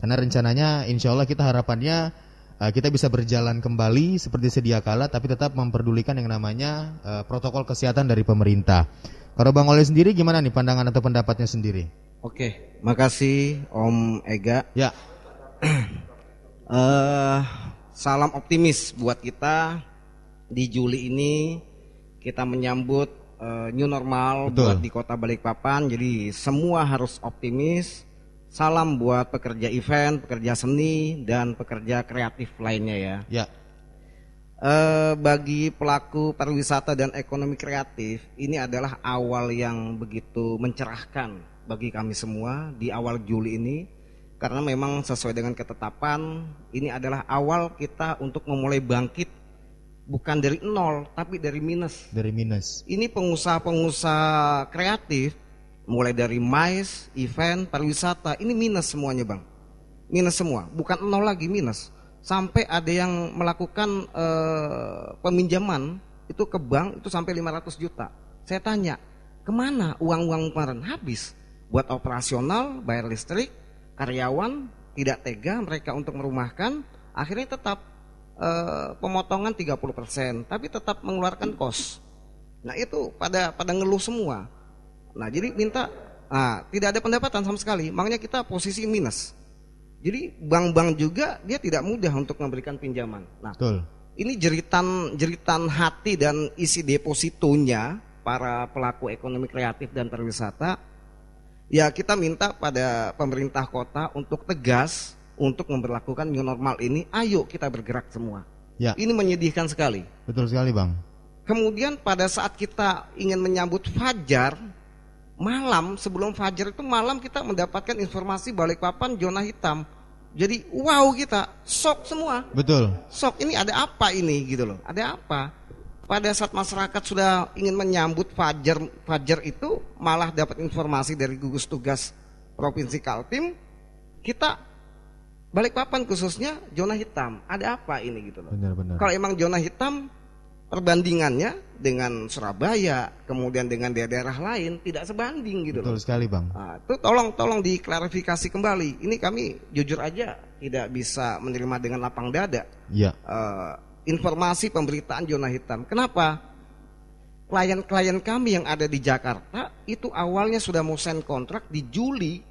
karena rencananya insya Allah kita harapannya uh, kita bisa berjalan kembali seperti sedia kala, tapi tetap memperdulikan yang namanya uh, protokol kesehatan dari pemerintah. Kalau Bang Oleh sendiri gimana nih pandangan atau pendapatnya sendiri? Oke, makasih Om Ega. Ya. [clears throat] Eh, salam optimis buat kita di Juli ini kita menyambut eh, new normal Betul. buat di Kota Balikpapan. Jadi semua harus optimis. Salam buat pekerja event, pekerja seni dan pekerja kreatif lainnya ya. Ya. Eh, bagi pelaku pariwisata dan ekonomi kreatif, ini adalah awal yang begitu mencerahkan bagi kami semua di awal Juli ini. Karena memang sesuai dengan ketetapan, ini adalah awal kita untuk memulai bangkit bukan dari nol, tapi dari minus. Dari minus. Ini pengusaha-pengusaha kreatif, mulai dari mais, event, pariwisata, ini minus semuanya bang. Minus semua, bukan nol lagi minus. Sampai ada yang melakukan eh, peminjaman itu ke bank itu sampai 500 juta. Saya tanya, ke mana uang-uang kemarin habis? Buat operasional, bayar listrik, karyawan tidak tega mereka untuk merumahkan, akhirnya tetap eh, pemotongan 30%, tapi tetap mengeluarkan kos. Nah itu pada pada ngeluh semua. Nah jadi minta, ah, tidak ada pendapatan sama sekali, makanya kita posisi minus. Jadi bank-bank juga dia tidak mudah untuk memberikan pinjaman. Nah Betul. ini jeritan jeritan hati dan isi depositonya para pelaku ekonomi kreatif dan pariwisata. Ya kita minta pada pemerintah kota untuk tegas untuk memperlakukan new normal ini. Ayo kita bergerak semua. Ya. Ini menyedihkan sekali. Betul sekali Bang. Kemudian pada saat kita ingin menyambut fajar, malam sebelum fajar itu malam kita mendapatkan informasi Balikpapan zona hitam. Jadi wow kita, shock semua. Betul. Shock ini ada apa ini gitu loh. Ada apa? Pada saat masyarakat sudah ingin menyambut Fajar Fajar itu malah dapat informasi dari gugus tugas Provinsi Kaltim, kita Balikpapan khususnya zona hitam. Ada apa ini gitu loh. Benar-benar. Kalau emang zona hitam perbandingannya dengan Surabaya, kemudian dengan daerah-daerah lain tidak sebanding gitu Betul loh. sekali, Bang. Nah, itu tolong tolong diklarifikasi kembali. Ini kami jujur aja tidak bisa menerima dengan lapang dada Iya. eh, informasi pemberitaan zona hitam. Kenapa? Klien-klien kami yang ada di Jakarta itu awalnya sudah mau sign kontrak di Juli,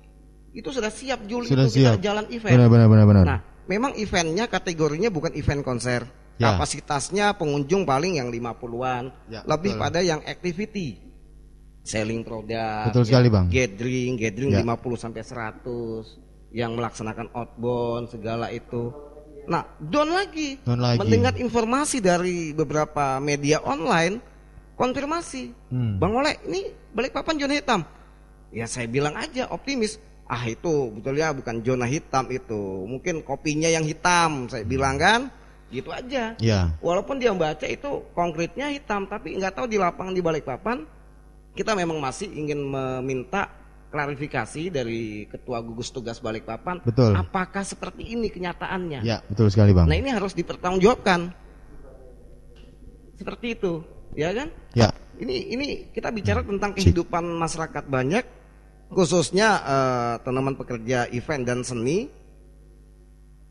itu sudah siap Juli Sudah itu kita siap. jalan event. Benar benar benar benar. Nah, memang eventnya kategorinya bukan event konser. Ya. Kapasitasnya pengunjung paling yang 50-an, Ya, lebih betul. pada yang activity. Selling produk, Betul sekali, Bang. gathering, gathering Ya. 50 sampai 100, yang melaksanakan outbound segala itu. Nah, down lagi. Down lagi. Mendengar informasi dari beberapa media online, konfirmasi. Hmm. Bang Oleh, ini balik papan zona hitam. Ya saya bilang aja optimis. Ah itu betulnya bukan zona hitam itu. Mungkin kopinya yang hitam. Saya bilang kan. Gitu aja. Iya. Walaupun dia membaca itu konkretnya hitam, tapi nggak tahu di lapangan di balik papan kita memang masih ingin meminta klarifikasi dari ketua gugus tugas Balikpapan. Betul. Apakah seperti ini kenyataannya? Ya, betul sekali, Bang. Nah ini harus dipertanggungjawabkan. Seperti itu, ya kan? Ya. Ini ini kita bicara tentang kehidupan masyarakat banyak, khususnya eh, teman pekerja event dan seni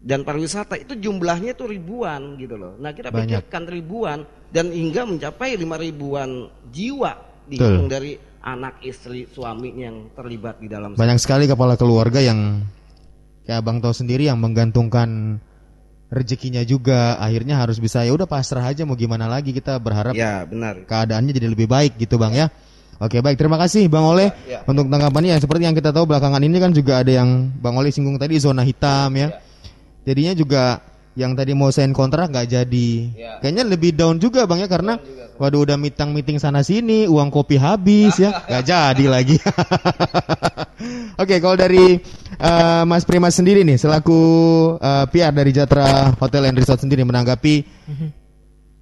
dan pariwisata itu jumlahnya itu ribuan gitu loh. Nah kita Banyak. pikirkan ribuan dan hingga mencapai lima ribuan jiwa dihitung dari anak istri suaminya yang terlibat di dalam Banyak sekali kepala keluarga yang kayak Abang tahu sendiri yang menggantungkan rezekinya juga. Akhirnya harus bisa ya udah pasrah aja mau gimana lagi? Kita berharap Ya benar. keadaannya jadi lebih baik gitu Bang ya. Oke baik. Terima kasih Bang Oleh Ya, untuk tanggapannya. Yang seperti yang kita tahu belakangan ini kan juga ada yang Bang Oleh singgung tadi zona hitam ya. Jadinya juga yang tadi mau sign kontrak nggak jadi. Kayaknya lebih down juga Bang ya karena waduh udah meeting meeting sana sini uang kopi habis ya [laughs] nggak jadi lagi. [laughs] Oke kalau dari eh, Mas Primas sendiri nih selaku eh, PR dari Jatra Hotel and Resort sendiri menanggapi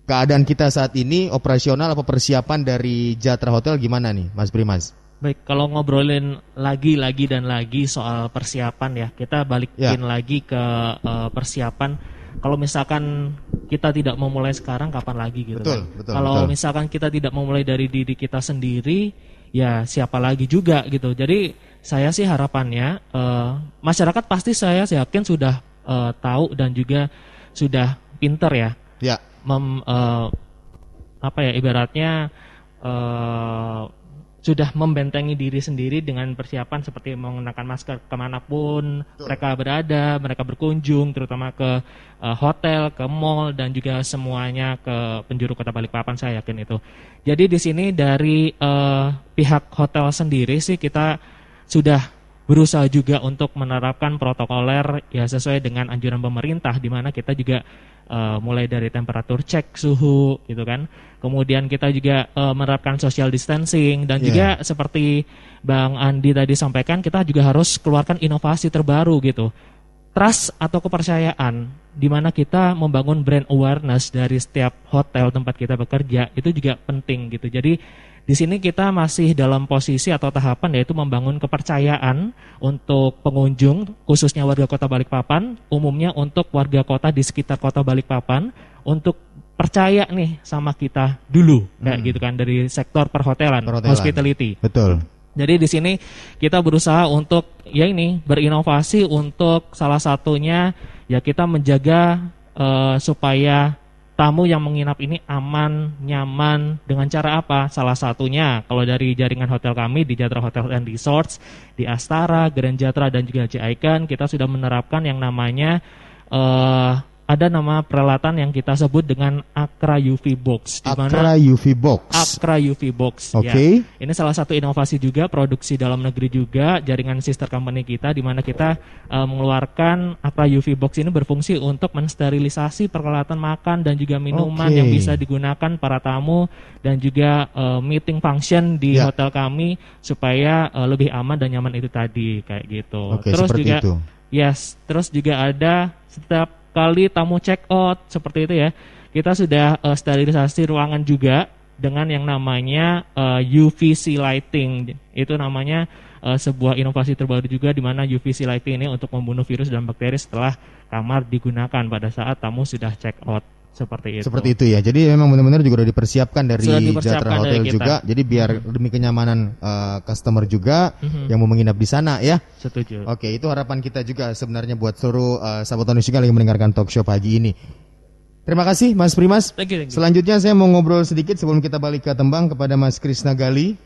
keadaan kita saat ini operasional apa persiapan dari Jatra Hotel gimana nih Mas Primas? Baik, kalau ngobrolin lagi, lagi dan lagi soal persiapan ya, kita balikin Ya. lagi ke eh, persiapan. Kalau misalkan kita tidak memulai sekarang, kapan lagi gitu Betul, kan? betul, Kalau betul. misalkan kita tidak memulai dari diri kita sendiri, ya siapa lagi juga gitu. Jadi saya sih harapannya eh, masyarakat pasti saya yakin sudah eh, tahu dan juga sudah pinter ya Ya, mem, eh, apa ya ibaratnya eh, sudah membentengi diri sendiri dengan persiapan seperti menggunakan masker ke mana pun mereka berada, mereka berkunjung, terutama ke eh, hotel, ke mall dan juga semuanya ke penjuru kota Balikpapan saya yakin itu. Jadi di sini dari eh, pihak hotel sendiri sih kita sudah berusaha juga untuk menerapkan protokoler ya sesuai dengan anjuran pemerintah di mana kita juga eh, mulai dari temperatur cek suhu gitu kan. Kemudian kita juga eh, menerapkan social distancing dan Iya. juga seperti Bang Andi tadi sampaikan kita juga harus keluarkan inovasi terbaru gitu. Trust atau kepercayaan di mana kita membangun brand awareness dari setiap hotel tempat kita bekerja itu juga penting gitu. Jadi di sini kita masih dalam posisi atau tahapan yaitu membangun kepercayaan untuk pengunjung khususnya warga Kota Balikpapan, umumnya untuk warga kota di sekitar Kota Balikpapan untuk percaya nih sama kita dulu kayak gitu kan dari sektor perhotelan, Perhotelan. hospitality. betul. Jadi di sini kita berusaha untuk ya ini berinovasi untuk salah satunya ya kita menjaga eh, supaya tamu yang menginap ini aman, nyaman dengan cara apa? Salah satunya kalau dari jaringan hotel kami di Jatra Hotel and Resorts di Astara, Grand Jatra dan juga J Icon kita sudah menerapkan yang namanya eh ada nama peralatan yang kita sebut dengan Akra UV Box di mana Akra UV Box. Akra UV Box. Oke. Ya. Ini salah satu inovasi juga produksi dalam negeri juga jaringan sister company kita di mana kita eh, mengeluarkan Akra UV Box ini berfungsi untuk mensterilisasi peralatan makan dan juga minuman Oke. yang bisa digunakan para tamu dan juga eh, meeting function di Ya. hotel kami supaya eh, lebih aman dan nyaman itu tadi kayak gitu. Oke, Terus juga itu. Yes, terus juga ada setiap kali tamu check out seperti itu ya. Kita sudah eh, sterilisasi ruangan juga dengan yang namanya eh, UVC lighting. Itu namanya eh, sebuah inovasi terbaru juga di mana UVC lighting ini untuk membunuh virus dan bakteri setelah kamar digunakan pada saat tamu sudah check out. Seperti itu. Seperti itu ya. Jadi memang benar-benar juga udah dipersiapkan dari Sudah dipersiapkan Jatra dari Hotel kita. juga. Jadi biar demi kenyamanan eh, customer juga Mhm. yang mau menginap di sana ya. Setuju. Oke, itu harapan kita juga sebenarnya buat seluruh uh, sahabat juga lagi mendengarkan talk show pagi ini. Terima kasih Mas Primas. Thank you, thank you. Selanjutnya saya mau ngobrol sedikit sebelum kita balik ke Tembang kepada Mas Krisna Gali.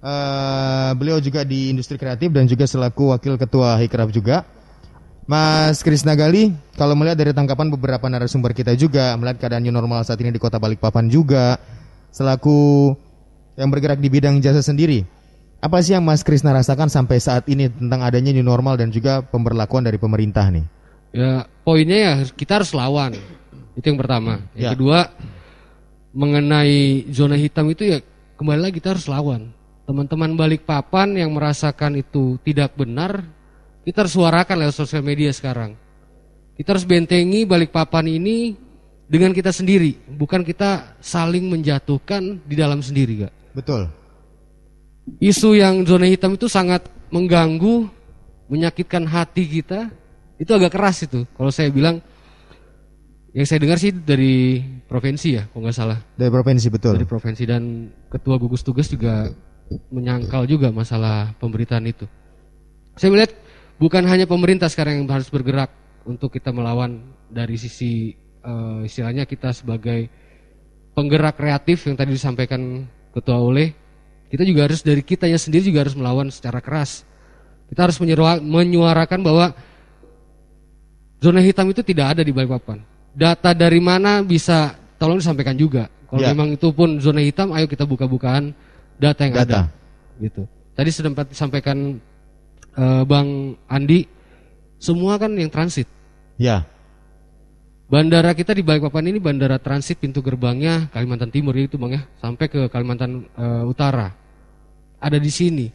Eh, beliau juga di industri kreatif dan juga selaku wakil ketua Hikraf juga. Mas Krisna Gali, kalau melihat dari tangkapan beberapa narasumber kita juga, melihat keadaan new normal saat ini di kota Balikpapan juga, selaku yang bergerak di bidang jasa sendiri, apa sih yang Mas Krisna rasakan sampai saat ini tentang adanya new normal dan juga pemberlakuan dari pemerintah nih? Ya, poinnya ya kita harus lawan. Itu yang pertama. Yang Ya. kedua, mengenai zona hitam itu ya kembali lagi kita harus lawan. Teman-teman balik papan yang merasakan itu tidak benar, kita harus suarakan lewat sosial media sekarang. Kita harus bentengi balik papan ini dengan kita sendiri, bukan kita saling menjatuhkan di dalam sendiri, gak? Betul. isu yang zona hitam itu sangat mengganggu, menyakitkan hati kita. Itu agak keras itu. Kalau saya bilang, yang saya dengar sih dari provinsi ya, kalau nggak salah. Dari provinsi betul. Dari provinsi dan ketua gugus tugas juga menyangkal juga masalah pemberitaan itu. Saya melihat bukan hanya pemerintah sekarang yang harus bergerak untuk kita melawan dari sisi eh, istilahnya kita sebagai penggerak kreatif yang tadi disampaikan ketua oleh kita juga harus dari kitanya sendiri juga harus melawan secara keras. Kita harus menyuarakan bahwa zona hitam itu tidak ada di Balikpapan. Data dari mana bisa tolong disampaikan juga. Kalau Ya. memang itu pun zona hitam, ayo kita buka-bukaan data yang Data. ada. Gitu. Tadi sempat disampaikan eh, Bang Andi, semua kan yang transit. Ya. Bandara kita di Balikpapan ini bandara transit pintu gerbangnya Kalimantan Timur ya itu Bang ya, sampai ke Kalimantan eh, Utara. Ada di sini.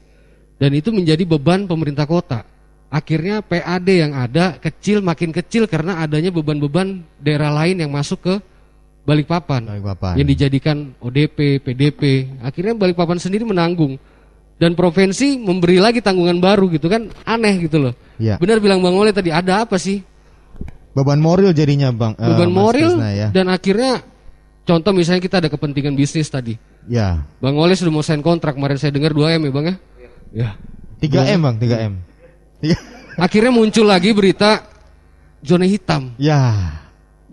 Dan itu menjadi beban pemerintah kota. Akhirnya PAD yang ada kecil makin kecil karena adanya beban-beban daerah lain yang masuk ke Balikpapan. Balikpapan. Yang dijadikan ODP, PDP. Akhirnya Balikpapan sendiri menanggung. Dan provinsi memberi lagi tanggungan baru gitu kan aneh gitu loh. Ya. Benar bilang Bang Oleh tadi ada apa sih? Beban moral jadinya Bang. eh, beban Mas moral ya. dan akhirnya contoh misalnya kita ada kepentingan bisnis tadi. Ya. Bang Oleh sudah mau sign kontrak kemarin saya dengar 2 M ya Bang ya. Ya. 3M Bang, 3M. Tiga- [laughs] Akhirnya muncul lagi berita zona hitam. Ya.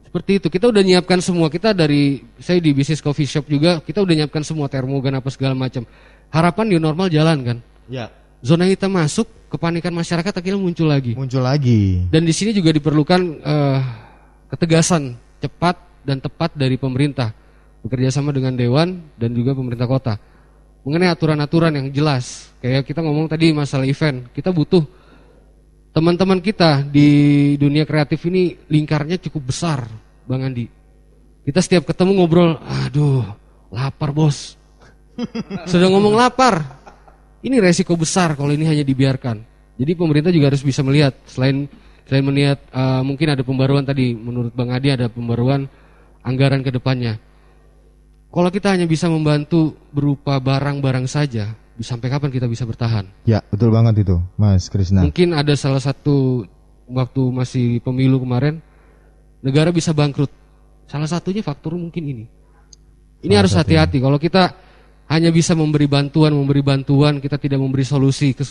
Seperti itu. Kita udah nyiapkan semua. Kita dari saya di bisnis coffee shop juga kita udah nyiapkan semua termogan apa segala macam. Harapan new normal jalan kan. Ya. Zona hitam masuk, kepanikan masyarakat akhirnya muncul lagi. Muncul lagi. Dan di sini juga diperlukan eh, ketegasan cepat dan tepat dari pemerintah bekerja sama dengan dewan dan juga pemerintah kota mengenai aturan-aturan yang jelas. Kayak kita ngomong tadi masalah event, kita butuh teman-teman kita di dunia kreatif ini lingkarnya cukup besar, Bang Andi. Kita setiap ketemu ngobrol, aduh, lapar bos. Sudah ngomong lapar. Ini resiko besar kalau ini hanya dibiarkan. Jadi pemerintah juga harus bisa melihat selain selain melihat eh, mungkin ada pembaruan tadi menurut Bang Adi ada pembaruan anggaran ke depannya. Kalau kita hanya bisa membantu berupa barang-barang saja, sampai kapan kita bisa bertahan? Ya, betul banget itu, Mas Krisna. Mungkin ada salah satu waktu masih pemilu kemarin negara bisa bangkrut. Salah satunya faktor mungkin ini. Ini Salah harus hati-hati. Kalau kita hanya bisa memberi bantuan, memberi bantuan, kita tidak memberi solusi ke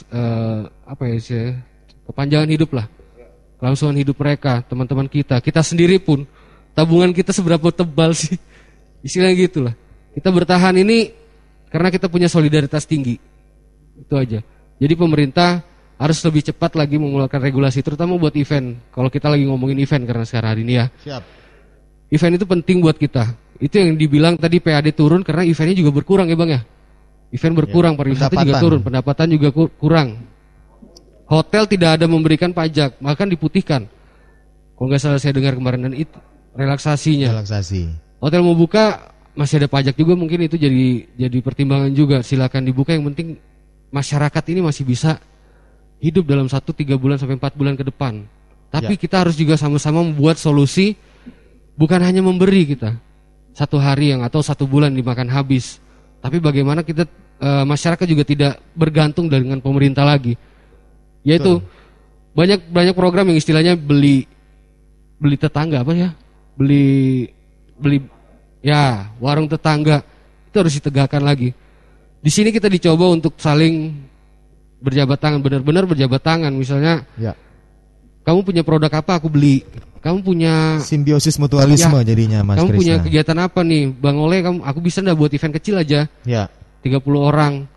apa ya sih, kepanjangan hidup lah, kelangsungan hidup mereka, teman-teman kita, kita sendiri pun tabungan kita seberapa tebal sih, [laughs] istilahnya gitulah. Kita bertahan ini karena kita punya solidaritas tinggi, itu aja. Jadi pemerintah harus lebih cepat lagi mengeluarkan regulasi, terutama buat event. Kalau kita lagi ngomongin event karena sekarang hari ini ya, Siap. event itu penting buat kita. Itu yang dibilang tadi PAD turun karena eventnya juga berkurang ya bang ya. Event berkurang, pariwisata juga turun, pendapatan juga kur- kurang. Hotel tidak ada memberikan pajak, bahkan diputihkan. Kalau nggak salah saya dengar kemarin dan itu relaksasinya. Relaksasi. Hotel mau buka masih ada pajak juga mungkin itu jadi jadi pertimbangan juga. Silakan dibuka yang penting masyarakat ini masih bisa hidup dalam satu tiga bulan sampai empat bulan ke depan. Tapi Ya. kita harus juga sama-sama membuat solusi, bukan hanya memberi kita satu hari yang atau satu bulan dimakan habis, tapi bagaimana kita eh, masyarakat juga tidak bergantung dengan pemerintah lagi. Yaitu banyak banyak program yang istilahnya beli beli tetangga apa ya? Beli beli ya warung tetangga itu harus ditegakkan lagi. Di sini kita dicoba untuk saling berjabat tangan, benar-benar berjabat tangan. Misalnya Ya. Kamu punya produk apa aku beli. Kamu punya Simbiosis mutualisme Ya. jadinya Mas kamu punya Krisna. kegiatan apa nih? Bang Oleh kamu aku bisa ndak buat event kecil aja Ya. 30 orang.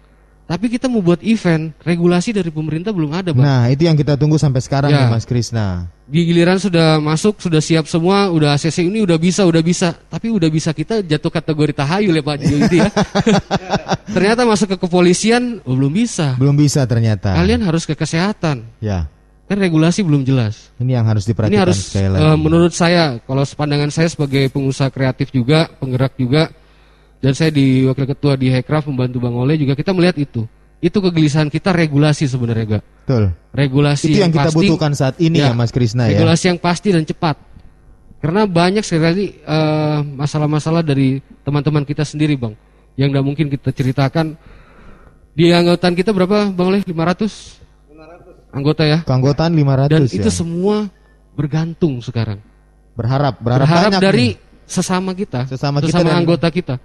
Tapi kita mau buat event, regulasi dari pemerintah belum ada, Bang. Nah, itu yang kita tunggu sampai sekarang Ya. nih Mas Krisna. Di giliran sudah masuk, sudah siap semua, udah ACC ini udah bisa, udah bisa. Tapi udah bisa kita jatuh kategori tahayul ya Pak itu ya. Ternyata masuk ke kepolisian, oh, belum bisa. Belum bisa ternyata. Kalian harus ke kesehatan. Ya. Kan regulasi belum jelas. Ini yang harus diperhatikan Ini harus sekali lagi. eh, menurut saya, kalau sepandangan saya sebagai pengusaha kreatif juga, penggerak juga, dan saya di wakil ketua di Hekraf membantu Bang Oleh juga kita melihat itu. Itu kegelisahan kita regulasi sebenarnya, Gak? Betul. Regulasi Itu yang kita pasti, butuhkan saat ini ya, Mas Krisna ya. Regulasi yang pasti dan cepat. Karena banyak sekali eh, masalah-masalah dari teman-teman kita sendiri, Bang, yang tidak mungkin kita ceritakan. Di anggotaan kita berapa, Bang Oleh? 500? Anggota ya. Keanggotaan 500 Dan ya. itu semua bergantung sekarang. berharap, berharap, Berharap dari nih. sesama kita, Sesama kita dan- anggota kita.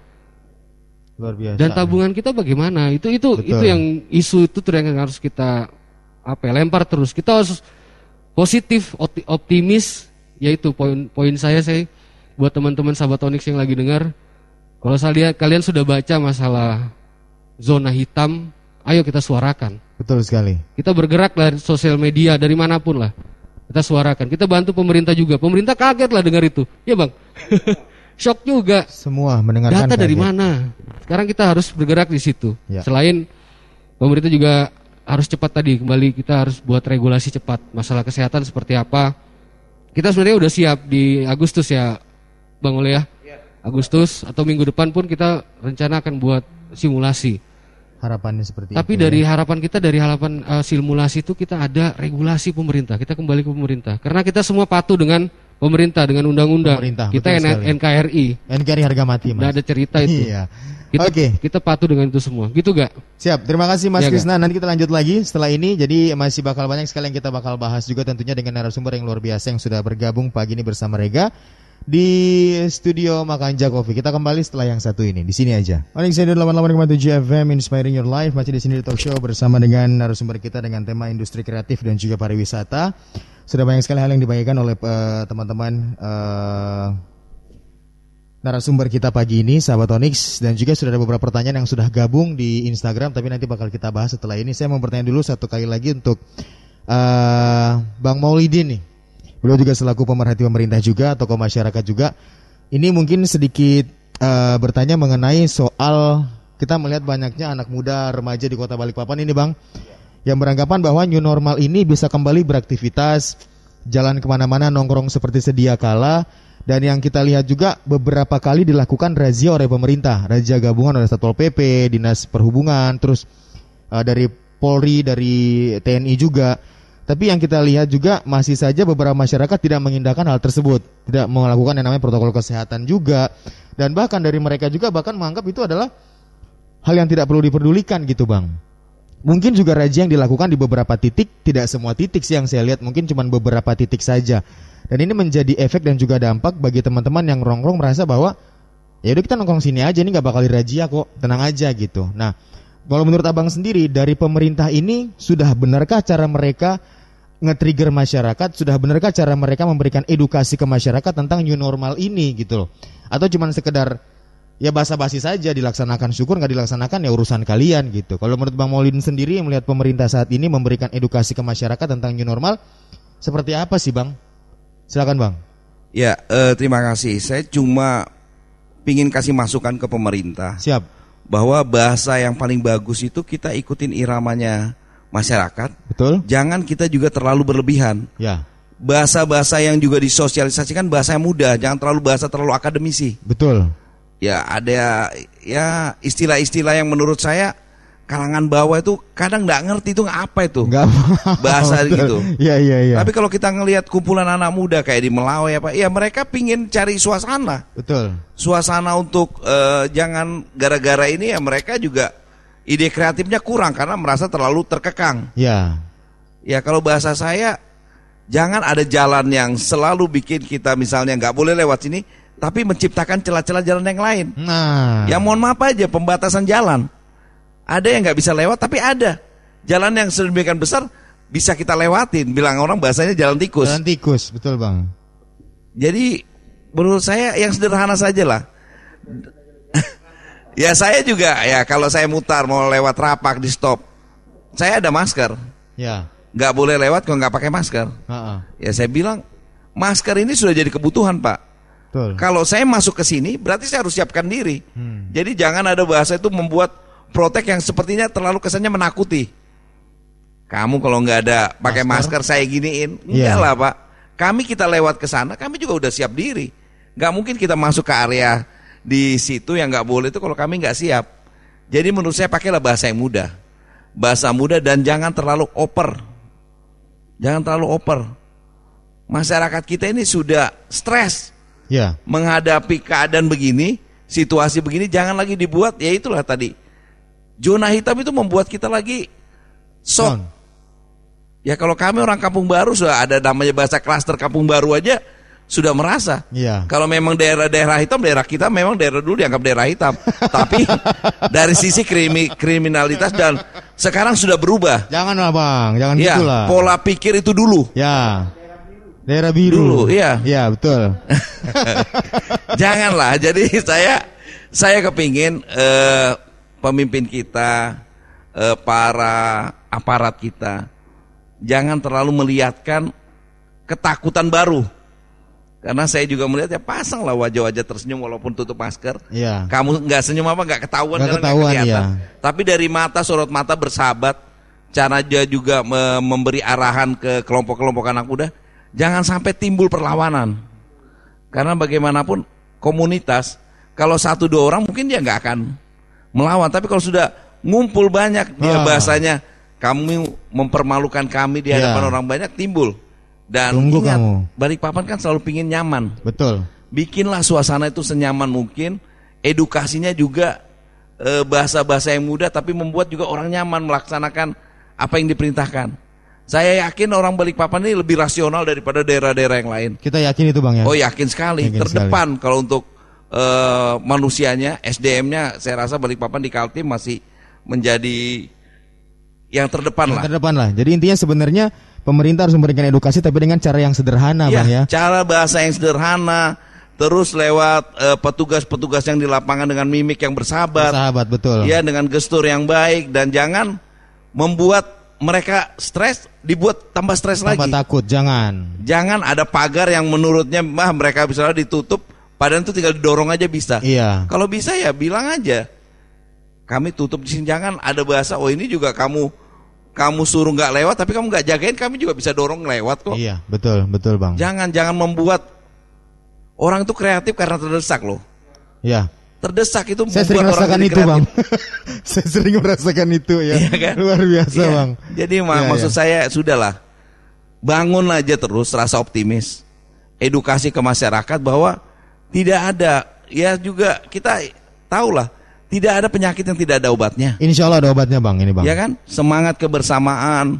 luar biasa. Dan tabungan kita bagaimana? Itu itu Betul. itu yang isu itu tuh yang harus kita apa ya, lempar terus. Kita harus positif, opti- optimis. Yaitu poin poin saya saya buat teman-teman sahabat Onyx yang lagi dengar. Kalau saya lihat kalian sudah baca masalah zona hitam, ayo kita suarakan. Betul sekali. Kita bergerak dari sosial media dari mana pun lah. Kita suarakan. Kita bantu pemerintah juga. Pemerintah kaget lah dengar itu. Ya bang. [laughs] Shock juga. Semua mendengarkan Data dari kaget. mana? Sekarang kita harus bergerak di situ. Ya. Selain pemerintah juga harus cepat tadi kembali kita harus buat regulasi cepat masalah kesehatan seperti apa. Kita sebenarnya udah siap di Agustus ya, Bang Ole ya. Agustus atau minggu depan pun kita rencana akan buat simulasi. Harapannya seperti Tapi itu. dari ya. harapan kita dari harapan uh, simulasi itu kita ada regulasi pemerintah. Kita kembali ke pemerintah. Karena kita semua patuh dengan pemerintah dengan undang-undang. Pemerintah, Kita N-. NKRI. NKRI harga mati, Mas. Nggak ada cerita itu. Iya. Kita, Oke. kita patuh dengan itu semua. Gitu gak? Siap, terima kasih Mas Iya, Krisna. Nanti kita lanjut lagi setelah ini. Jadi masih bakal banyak sekali yang kita bakal bahas juga tentunya dengan narasumber yang luar biasa yang sudah bergabung pagi ini bersama Rega di studio Makanja Coffee. Kita kembali setelah yang satu ini. Di sini aja. Radio 88,7 FM Inspiring Your Life masih di sini di talk show bersama dengan narasumber kita dengan tema industri kreatif dan juga pariwisata. Sudah banyak sekali hal yang dibagikan oleh eh, teman-teman eh, narasumber kita pagi ini sahabat Onyx dan juga sudah ada beberapa pertanyaan yang sudah gabung di Instagram tapi nanti bakal kita bahas setelah ini. Saya mau bertanya dulu satu kali lagi untuk eh, Bang Maulidin nih. Beliau juga selaku pemerhati pemerintah juga tokoh masyarakat juga. Ini mungkin sedikit eh, bertanya mengenai soal kita melihat banyaknya anak muda remaja di Kota Balikpapan ini Bang. Yang beranggapan bahwa new normal ini bisa kembali beraktivitas jalan ke mana-mana nongkrong seperti sedia kala. Dan yang kita lihat juga beberapa kali dilakukan razia oleh pemerintah. Razia gabungan oleh Satpol PP dinas perhubungan terus eh, dari Polri dari TNI juga tapi yang kita lihat juga masih saja beberapa masyarakat tidak mengindahkan hal tersebut tidak melakukan yang namanya protokol kesehatan juga dan bahkan dari mereka juga bahkan menganggap itu adalah hal yang tidak perlu diperdulikan gitu bang Mungkin juga razia yang dilakukan di beberapa titik, tidak semua titik sih yang saya lihat, mungkin cuma beberapa titik saja. Dan ini menjadi efek dan juga dampak bagi teman-teman yang nongkrong merasa bahwa ya udah kita nongkrong sini aja, ini nggak bakal dirazia kok, tenang aja gitu. Nah, kalau menurut abang sendiri dari pemerintah ini sudah benarkah cara mereka nge-trigger masyarakat, sudah benarkah cara mereka memberikan edukasi ke masyarakat tentang new normal ini gitu loh? Atau cuma sekedar ya basa-basi saja dilaksanakan syukur nggak dilaksanakan ya urusan kalian gitu. Kalau menurut Bang Maulidin sendiri yang melihat pemerintah saat ini memberikan edukasi ke masyarakat tentang new normal seperti apa sih Bang? Silakan Bang. Ya, eh, terima kasih. Saya cuma pingin kasih masukan ke pemerintah Siap. bahwa bahasa yang paling bagus itu kita ikutin iramanya masyarakat. Betul? Jangan kita juga terlalu berlebihan. Ya. Bahasa-bahasa yang juga disosialisasikan bahasa yang mudah, jangan terlalu bahasa terlalu akademisi. Betul. Ya, ada ya istilah-istilah yang menurut saya kalangan bawah itu kadang nggak ngerti itu apa itu Enggak [laughs] bahasa gitu. Iya iya iya. Tapi kalau kita ngelihat kumpulan anak muda kayak di Melawai apa, ya mereka pingin cari suasana, Betul. suasana untuk eh, jangan gara-gara ini ya mereka juga ide kreatifnya kurang karena merasa terlalu terkekang. Ya. Ya kalau bahasa saya jangan ada jalan yang selalu bikin kita misalnya nggak boleh lewat sini, tapi menciptakan celah-celah jalan yang lain. Nah. Ya mohon maaf aja pembatasan jalan. Ada yang nggak bisa lewat tapi ada. Jalan yang sedemikian besar bisa kita lewatin. Bilang orang bahasanya jalan tikus. Jalan tikus, betul bang. Jadi menurut saya yang sederhana saja lah. Ya saya juga ya kalau saya mutar mau lewat rapak di stop, saya ada masker. Ya. Nggak boleh lewat kalau nggak pakai masker. Ha-ha. Ya saya bilang masker ini sudah jadi kebutuhan pak. Betul. Kalau saya masuk ke sini berarti saya harus siapkan diri. Hmm. Jadi jangan ada bahasa itu membuat protek yang sepertinya terlalu kesannya menakuti. Kamu kalau nggak ada pakai masker, saya giniin, enggak Iya. lah pak. Kami kita lewat ke sana, kami juga udah siap diri. Nggak mungkin kita masuk ke area di situ yang nggak boleh itu kalau kami nggak siap. Jadi menurut saya pakailah bahasa yang mudah, bahasa mudah dan jangan terlalu oper, jangan terlalu oper. Masyarakat kita ini sudah stres Ya. menghadapi keadaan begini, situasi begini, jangan lagi dibuat, ya itulah tadi. Zona hitam itu membuat kita lagi shock. Ya kalau kami orang kampung baru sudah ada namanya bahasa klaster kampung baru aja sudah merasa. Iya. Kalau memang daerah-daerah hitam, daerah kita memang daerah dulu dianggap daerah hitam. [laughs] Tapi dari sisi krimi, kriminalitas dan sekarang sudah berubah. Jangan lah bang, jangan Ya, gitu lah. pola pikir itu dulu. Ya. Daerah biru. Dulu, iya. Iya betul. [laughs] Janganlah. Jadi saya saya kepingin eh, pemimpin kita, eh, para aparat kita, jangan terlalu melihatkan ketakutan baru. Karena saya juga melihat ya pasanglah wajah-wajah tersenyum walaupun tutup masker. Iya. Kamu nggak senyum apa nggak ketahuan Nggak karena ketahuan, kelihatan. iya. Tapi dari mata sorot mata bersahabat, cara dia juga me- memberi arahan ke kelompok-kelompok anak muda, jangan sampai timbul perlawanan. Karena bagaimanapun komunitas, kalau satu dua orang mungkin dia nggak akan melawan. Tapi kalau sudah ngumpul banyak, dia Ah. bahasanya kamu mempermalukan kami di Iya. hadapan orang banyak timbul. Dan Tunggu ingat, kamu. Balikpapan kan selalu pingin nyaman Betul. bikinlah suasana itu senyaman mungkin edukasinya juga eh, bahasa-bahasa yang mudah tapi membuat juga orang nyaman melaksanakan apa yang diperintahkan saya yakin orang Balikpapan ini lebih rasional daripada daerah-daerah yang lain Kita yakin itu bang ya. oh yakin sekali Yakin terdepan kalau untuk eh, manusianya SDM-nya saya rasa Balikpapan di Kaltim masih menjadi yang terdepan Yang lah terdepan lah. Jadi intinya sebenarnya pemerintah harus memberikan edukasi tapi dengan cara yang sederhana Iya, bang ya. cara bahasa yang sederhana, terus lewat eh, petugas-petugas yang di lapangan dengan mimik yang bersahabat, Sahabat betul. ya dengan gestur yang baik dan jangan membuat mereka stres, dibuat tambah stres lagi. takut, jangan. Jangan ada pagar yang menurutnya mah mereka bisa ditutup, padahal itu tinggal didorong aja bisa. Iya. Kalau bisa ya bilang aja. Kami tutup di sini jangan ada bahasa oh ini juga kamu kamu suruh nggak lewat tapi kamu nggak jagain kami juga bisa dorong lewat kok. Iya, betul, betul bang. Jangan jangan membuat orang itu kreatif karena terdesak loh. Iya. Terdesak itu Saya sering merasakan itu kreatif. bang. [laughs] Saya sering merasakan itu ya. Iya kan? Luar biasa Iya. bang. Jadi ma- Iya, maksud iya. saya sudahlah. Bangun aja terus rasa optimis. Edukasi ke masyarakat bahwa tidak ada ya juga kita tahulah tidak ada penyakit yang tidak ada obatnya. Insya Allah ada obatnya bang ini bang. Ya kan? Semangat kebersamaan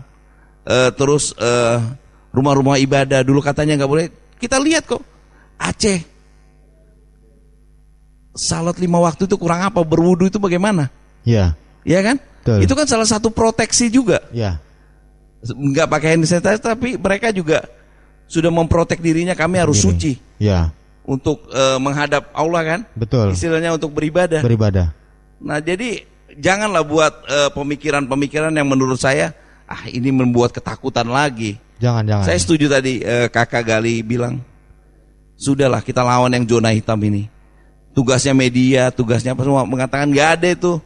eh, terus eh, rumah-rumah ibadah dulu katanya nggak boleh. Kita lihat kok Aceh salat lima waktu itu kurang apa? Berwudu itu bagaimana? Iya. Ya kan? Betul. Itu kan salah satu proteksi juga. Iya. Nggak pakai hand sanitizer tapi mereka juga sudah memprotek dirinya. Kami harus Diri. suci Iya. untuk eh, menghadap Allah kan? Betul. Istilahnya untuk beribadah. Beribadah. Nah jadi janganlah buat eh, pemikiran-pemikiran yang menurut saya ah ini membuat ketakutan lagi. Jangan jangan. Saya setuju tadi eh, kakak Gali bilang sudahlah kita lawan yang zona hitam ini. Tugasnya media, tugasnya apa semua mengatakan nggak ada itu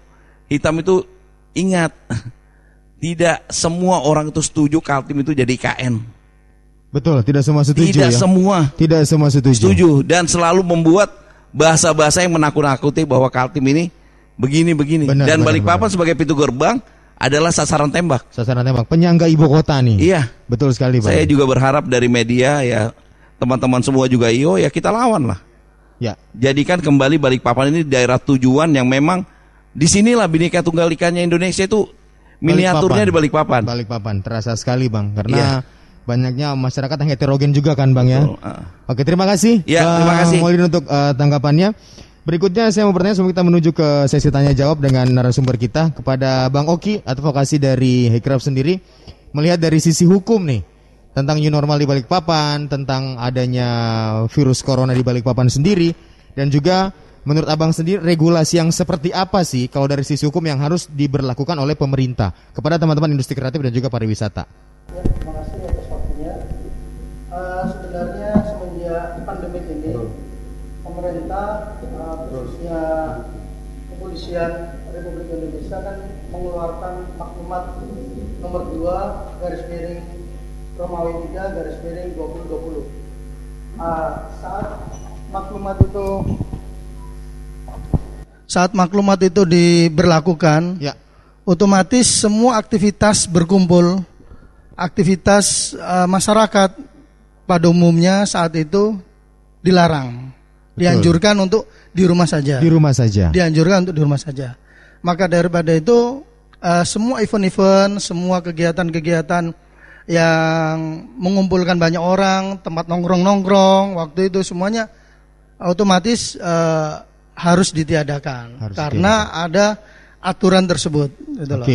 hitam itu ingat [laughs] tidak semua orang itu setuju Kaltim itu jadi KN. Betul. Tidak semua setuju tidak ya. semua Tidak semua setuju. setuju dan selalu membuat bahasa-bahasa yang menakut-nakuti bahwa Kaltim ini begini begini. Benar, Dan benar, Balikpapan benar. sebagai pintu gerbang adalah sasaran tembak. Sasaran tembak penyangga ibu kota nih. Iya. Betul sekali, Bang. Saya juga berharap dari media ya teman-teman semua juga iyo ya kita lawan lah. Ya. Jadikan kembali Balikpapan ini daerah tujuan yang memang di sinilah Bhinneka Tunggal Ikanya Indonesia itu miniaturnya di Balikpapan. Balikpapan terasa sekali, Bang. Karena Iya. banyaknya masyarakat yang heterogen juga kan, Bang ya. Betul, ah. Oke, terima kasih. Ya, terima kasih. Maulid untuk eh, tanggapannya. Berikutnya saya mau bertanya sebelum kita menuju ke sesi tanya jawab dengan narasumber kita kepada Bang Oki advokasi dari Hikraf sendiri melihat dari sisi hukum nih tentang new normal di Balikpapan, tentang adanya virus corona di Balikpapan sendiri dan juga menurut Abang sendiri regulasi yang seperti apa sih kalau dari sisi hukum yang harus diberlakukan oleh pemerintah kepada teman-teman industri kreatif dan juga pariwisata. Ya, terima kasih atas waktunya. Eh, sebenarnya semenjak pandemi ini, pemerintah khususnya kepolisian Republik Indonesia kan mengeluarkan maklumat nomor 2 garis miring Romawi 3 garis miring 2020. Ah, saat maklumat itu saat maklumat itu diberlakukan, Ya. otomatis semua aktivitas berkumpul, aktivitas eh, masyarakat pada umumnya saat itu dilarang, dianjurkan untuk di rumah saja, Di rumah saja. dianjurkan untuk di rumah saja. Maka daripada itu eh, semua event-event, semua kegiatan-kegiatan yang mengumpulkan banyak orang, tempat nongkrong-nongkrong, waktu itu semuanya otomatis eh, harus ditiadakan Harus karena ada aturan tersebut. Gitu loh.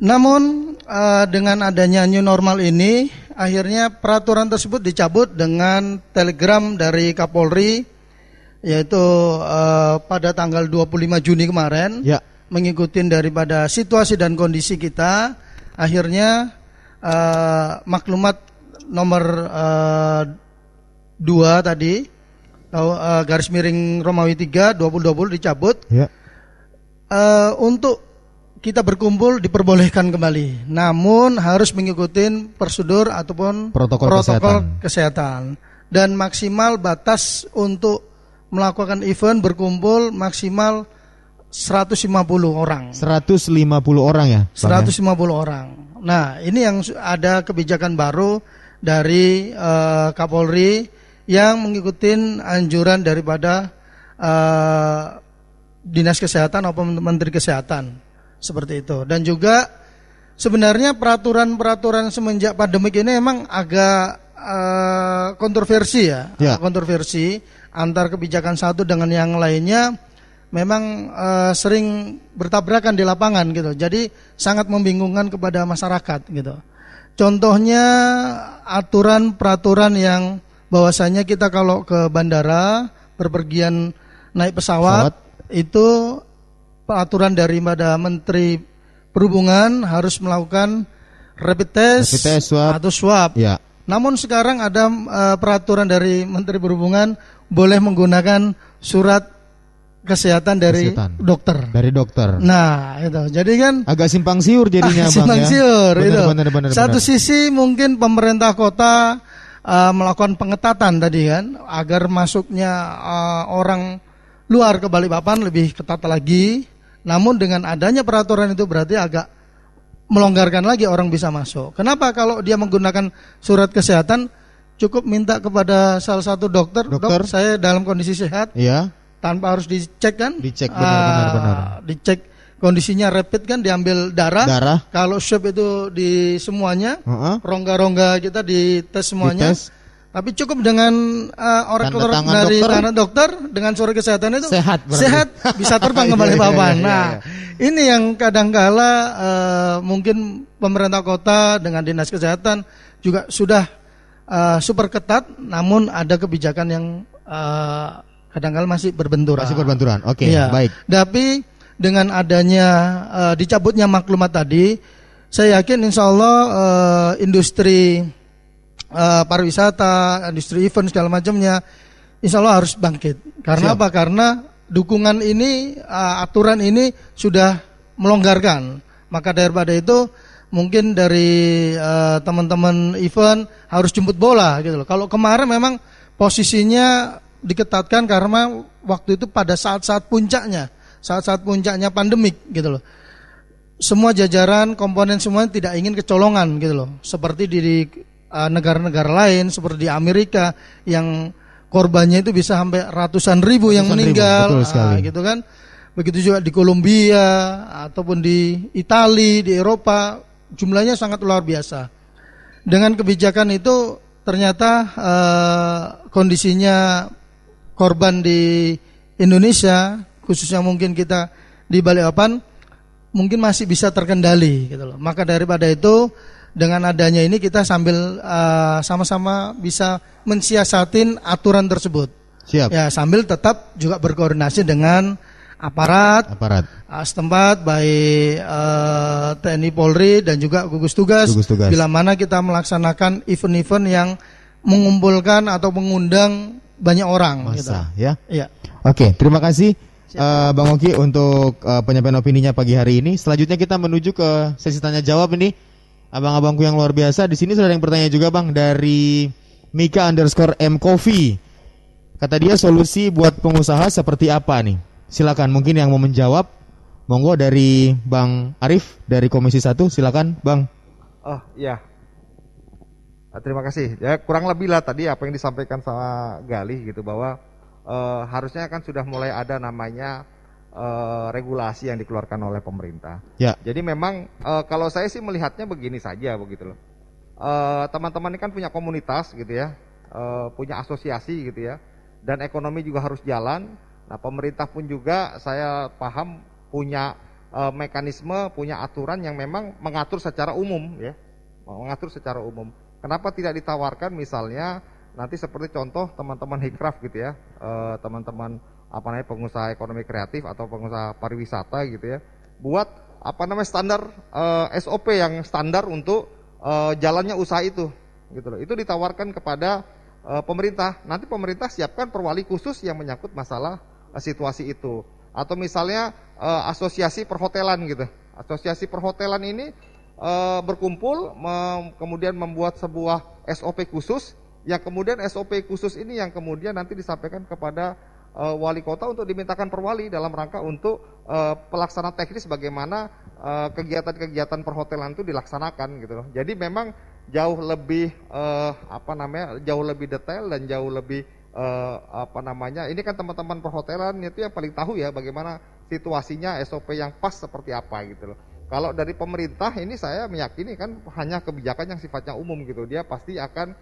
Namun eh, dengan adanya new normal ini, akhirnya peraturan tersebut dicabut dengan telegram dari Kapolri, yaitu eh, pada tanggal 25 Juni kemarin, Ya. mengikuti daripada situasi dan kondisi kita, akhirnya eh, maklumat nomor eh, dua tadi, atau, eh, garis miring Romawi 3 2020 dicabut Ya. eh, untuk kita berkumpul diperbolehkan kembali, namun harus mengikuti prosedur ataupun Protokol kesehatan. dan maksimal batas untuk melakukan event berkumpul maksimal 150 orang. 150 orang ya. Bang, ya? 150 orang. Nah, ini yang ada kebijakan baru dari eh, Kapolri yang mengikuti anjuran daripada eh, Dinas Kesehatan maupun Menteri Kesehatan seperti itu. Dan juga sebenarnya peraturan-peraturan semenjak pandemik ini memang agak eh, kontroversi ya, Ya. agak kontroversi antar kebijakan satu dengan yang lainnya memang eh, sering bertabrakan di lapangan gitu. Jadi sangat membingungkan kepada masyarakat gitu. Contohnya aturan peraturan yang bahwasanya kita kalau ke bandara berpergian naik pesawat, itu peraturan daripada Menteri Perhubungan harus melakukan rapid test, Rapid test, swab. atau swab. Ya. Namun sekarang ada eh, peraturan dari Menteri Perhubungan boleh menggunakan surat kesehatan dari Kesehatan. dokter. Dari dokter. Nah, itu. Jadi kan Agak simpang siur jadinya Ah, Bang simpang ya. siur itu. benar, benar, Satu benar. sisi mungkin pemerintah kota uh, melakukan pengetatan tadi kan agar masuknya uh, orang luar ke Balikpapan lebih ketat lagi. Namun dengan adanya peraturan itu berarti agak melonggarkan lagi orang bisa masuk. Kenapa kalau dia menggunakan surat kesehatan cukup minta kepada salah satu dokter, Dokter. dok saya dalam kondisi sehat Iya. tanpa harus dicek kan? Dicek, benar, Ah, benar, benar. Dicek kondisinya rapid kan diambil darah. Darah. Kalau swab itu di semuanya, rongga-rongga kita dites semuanya. Dites. Tapi cukup dengan uh, orang Tanda tangan dari dokter. dokter dengan surat kesehatan itu Sehat berarti. sehat bisa terbang [laughs] Iya, kembali iya, papan. iya, Nah, iya. ini yang kadangkala uh, mungkin pemerintah kota dengan dinas kesehatan juga sudah uh, super ketat, namun ada kebijakan yang uh, kadangkala masih berbenturan. Masih berbenturan. Oke, Iya. baik. Tapi dengan adanya eh, dicabutnya maklumat tadi, saya yakin insya Allah eh, industri eh, pariwisata, industri event segala macamnya, insya Allah harus bangkit. Karena Siap. apa? Karena dukungan ini, eh, aturan ini sudah melonggarkan. Maka daripada itu mungkin dari eh, teman-teman event harus jemput bola gitu loh. Kalau kemarin memang posisinya diketatkan karena waktu itu pada saat-saat puncaknya saat-saat puncaknya pandemik gitu loh. Semua jajaran komponen semua tidak ingin kecolongan gitu loh. Seperti di uh, negara-negara lain seperti di Amerika yang korbannya itu bisa sampai ratusan ribu yang Ratusan ribu, meninggal betul sekali. Ah, gitu kan. Begitu juga di Kolombia ataupun di Italia, di Eropa jumlahnya sangat luar biasa. Dengan kebijakan itu ternyata eh, kondisinya korban di Indonesia khususnya mungkin kita di Balikpapan mungkin masih bisa terkendali gitu loh. Maka daripada itu dengan adanya ini kita sambil eh, sama-sama bisa mensiasatin aturan tersebut. Siap. Ya, sambil tetap juga berkoordinasi dengan aparat Aparat. uh, setempat baik uh, TNI Polri dan juga gugus tugas, Gugus tugas. bila mana kita melaksanakan event-event yang mengumpulkan atau mengundang banyak orang gitu. Masa ya. Iya. Oke, terima kasih eh, Bang Oki untuk eh, penyampaian opininya pagi hari ini. Selanjutnya kita menuju ke sesi tanya jawab ini. Abang-abangku yang luar biasa. Di sini sudah ada yang bertanya juga Bang dari Mika underscore M Coffee. Kata dia solusi buat pengusaha seperti apa nih? Silakan mungkin yang mau menjawab. Monggo dari Bang Arif dari Komisi 1 silakan Bang. Oh iya. Ah, Terima kasih. Ya kurang lebih lah tadi apa yang disampaikan sama Galih gitu bahwa eh, harusnya kan sudah mulai ada namanya eh, regulasi yang dikeluarkan oleh pemerintah. Ya. Jadi memang eh, kalau saya sih melihatnya begini saja begitu loh. Eh, Teman-teman ini kan punya komunitas gitu ya, eh, punya asosiasi gitu ya, dan ekonomi juga harus jalan. Nah pemerintah pun juga saya paham punya eh, mekanisme, punya aturan yang memang mengatur secara umum ya, mengatur secara umum. Kenapa tidak ditawarkan misalnya nanti seperti contoh teman-teman Hikraf gitu ya, eh, teman-teman apa namanya pengusaha ekonomi kreatif atau pengusaha pariwisata gitu ya, buat apa namanya standar eh, SOP yang standar untuk eh, jalannya usaha itu gitu loh. Itu ditawarkan kepada eh, pemerintah. Nanti pemerintah siapkan perwali khusus yang menyangkut masalah eh, situasi itu. Atau misalnya eh, asosiasi perhotelan gitu. Asosiasi perhotelan ini eh, berkumpul mem- kemudian membuat sebuah SOP khusus yang kemudian SOP khusus ini yang kemudian nanti disampaikan kepada eh, wali kota untuk dimintakan perwali dalam rangka untuk eh, pelaksanaan teknis bagaimana eh, kegiatan-kegiatan perhotelan itu dilaksanakan gitu loh. Jadi memang jauh lebih eh, apa namanya jauh lebih detail dan jauh lebih eh, apa namanya ini kan teman-teman perhotelan itu yang paling tahu ya bagaimana situasinya SOP yang pas seperti apa gitu loh. Kalau dari pemerintah ini saya meyakini kan hanya kebijakan yang sifatnya umum gitu. Dia pasti akan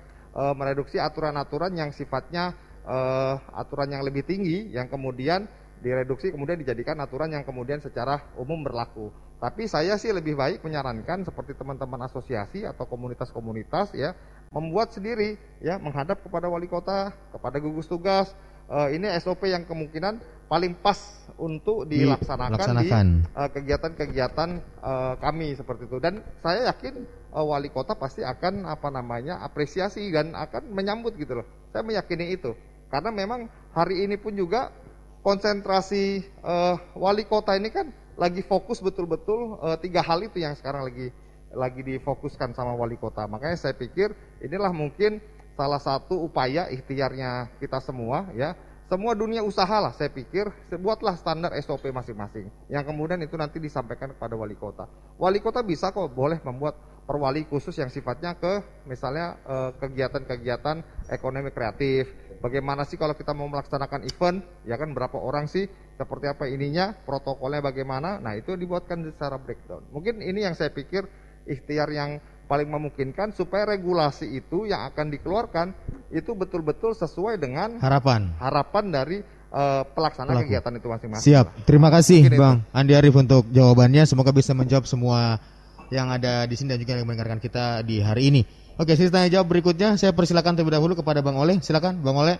mereduksi aturan-aturan yang sifatnya eh, aturan yang lebih tinggi yang kemudian direduksi kemudian dijadikan aturan yang kemudian secara umum berlaku. Tapi saya sih lebih baik menyarankan seperti teman-teman asosiasi atau komunitas-komunitas ya membuat sendiri ya menghadap kepada wali kota, kepada gugus tugas. Eh, ini SOP yang kemungkinan paling pas untuk dilaksanakan, Dilaksanakan. di eh, kegiatan-kegiatan eh, kami seperti itu dan saya yakin eh, wali kota pasti akan apa namanya apresiasi dan akan menyambut gitu loh. Saya meyakini itu karena memang hari ini pun juga konsentrasi eh, wali kota ini kan lagi fokus betul-betul eh, tiga hal itu yang sekarang lagi lagi difokuskan sama wali kota. Makanya saya pikir inilah mungkin salah satu upaya ikhtiarnya kita semua ya. Semua dunia usaha lah saya pikir buatlah standar SOP masing-masing yang kemudian itu nanti disampaikan kepada wali kota. Wali kota bisa kok boleh membuat perwali khusus yang sifatnya ke misalnya eh, kegiatan-kegiatan ekonomi kreatif. Bagaimana sih kalau kita mau melaksanakan event, ya kan berapa orang sih, seperti apa ininya, protokolnya bagaimana. Nah, itu dibuatkan secara breakdown. Mungkin ini yang saya pikir ikhtiar yang paling memungkinkan supaya regulasi itu yang akan dikeluarkan itu betul-betul sesuai dengan Harapan. harapan dari eh, pelaksana Pelaku. kegiatan itu masing-masing. Siap. Terima kasih Mungkin itu. Bang Andi Arif untuk jawabannya. Semoga bisa menjawab semua yang ada di sini dan juga yang mendengarkan kita di hari ini. Oke, sesi tanya jawab berikutnya saya persilakan terlebih dahulu kepada Bang Oleh. Silakan Bang Oleh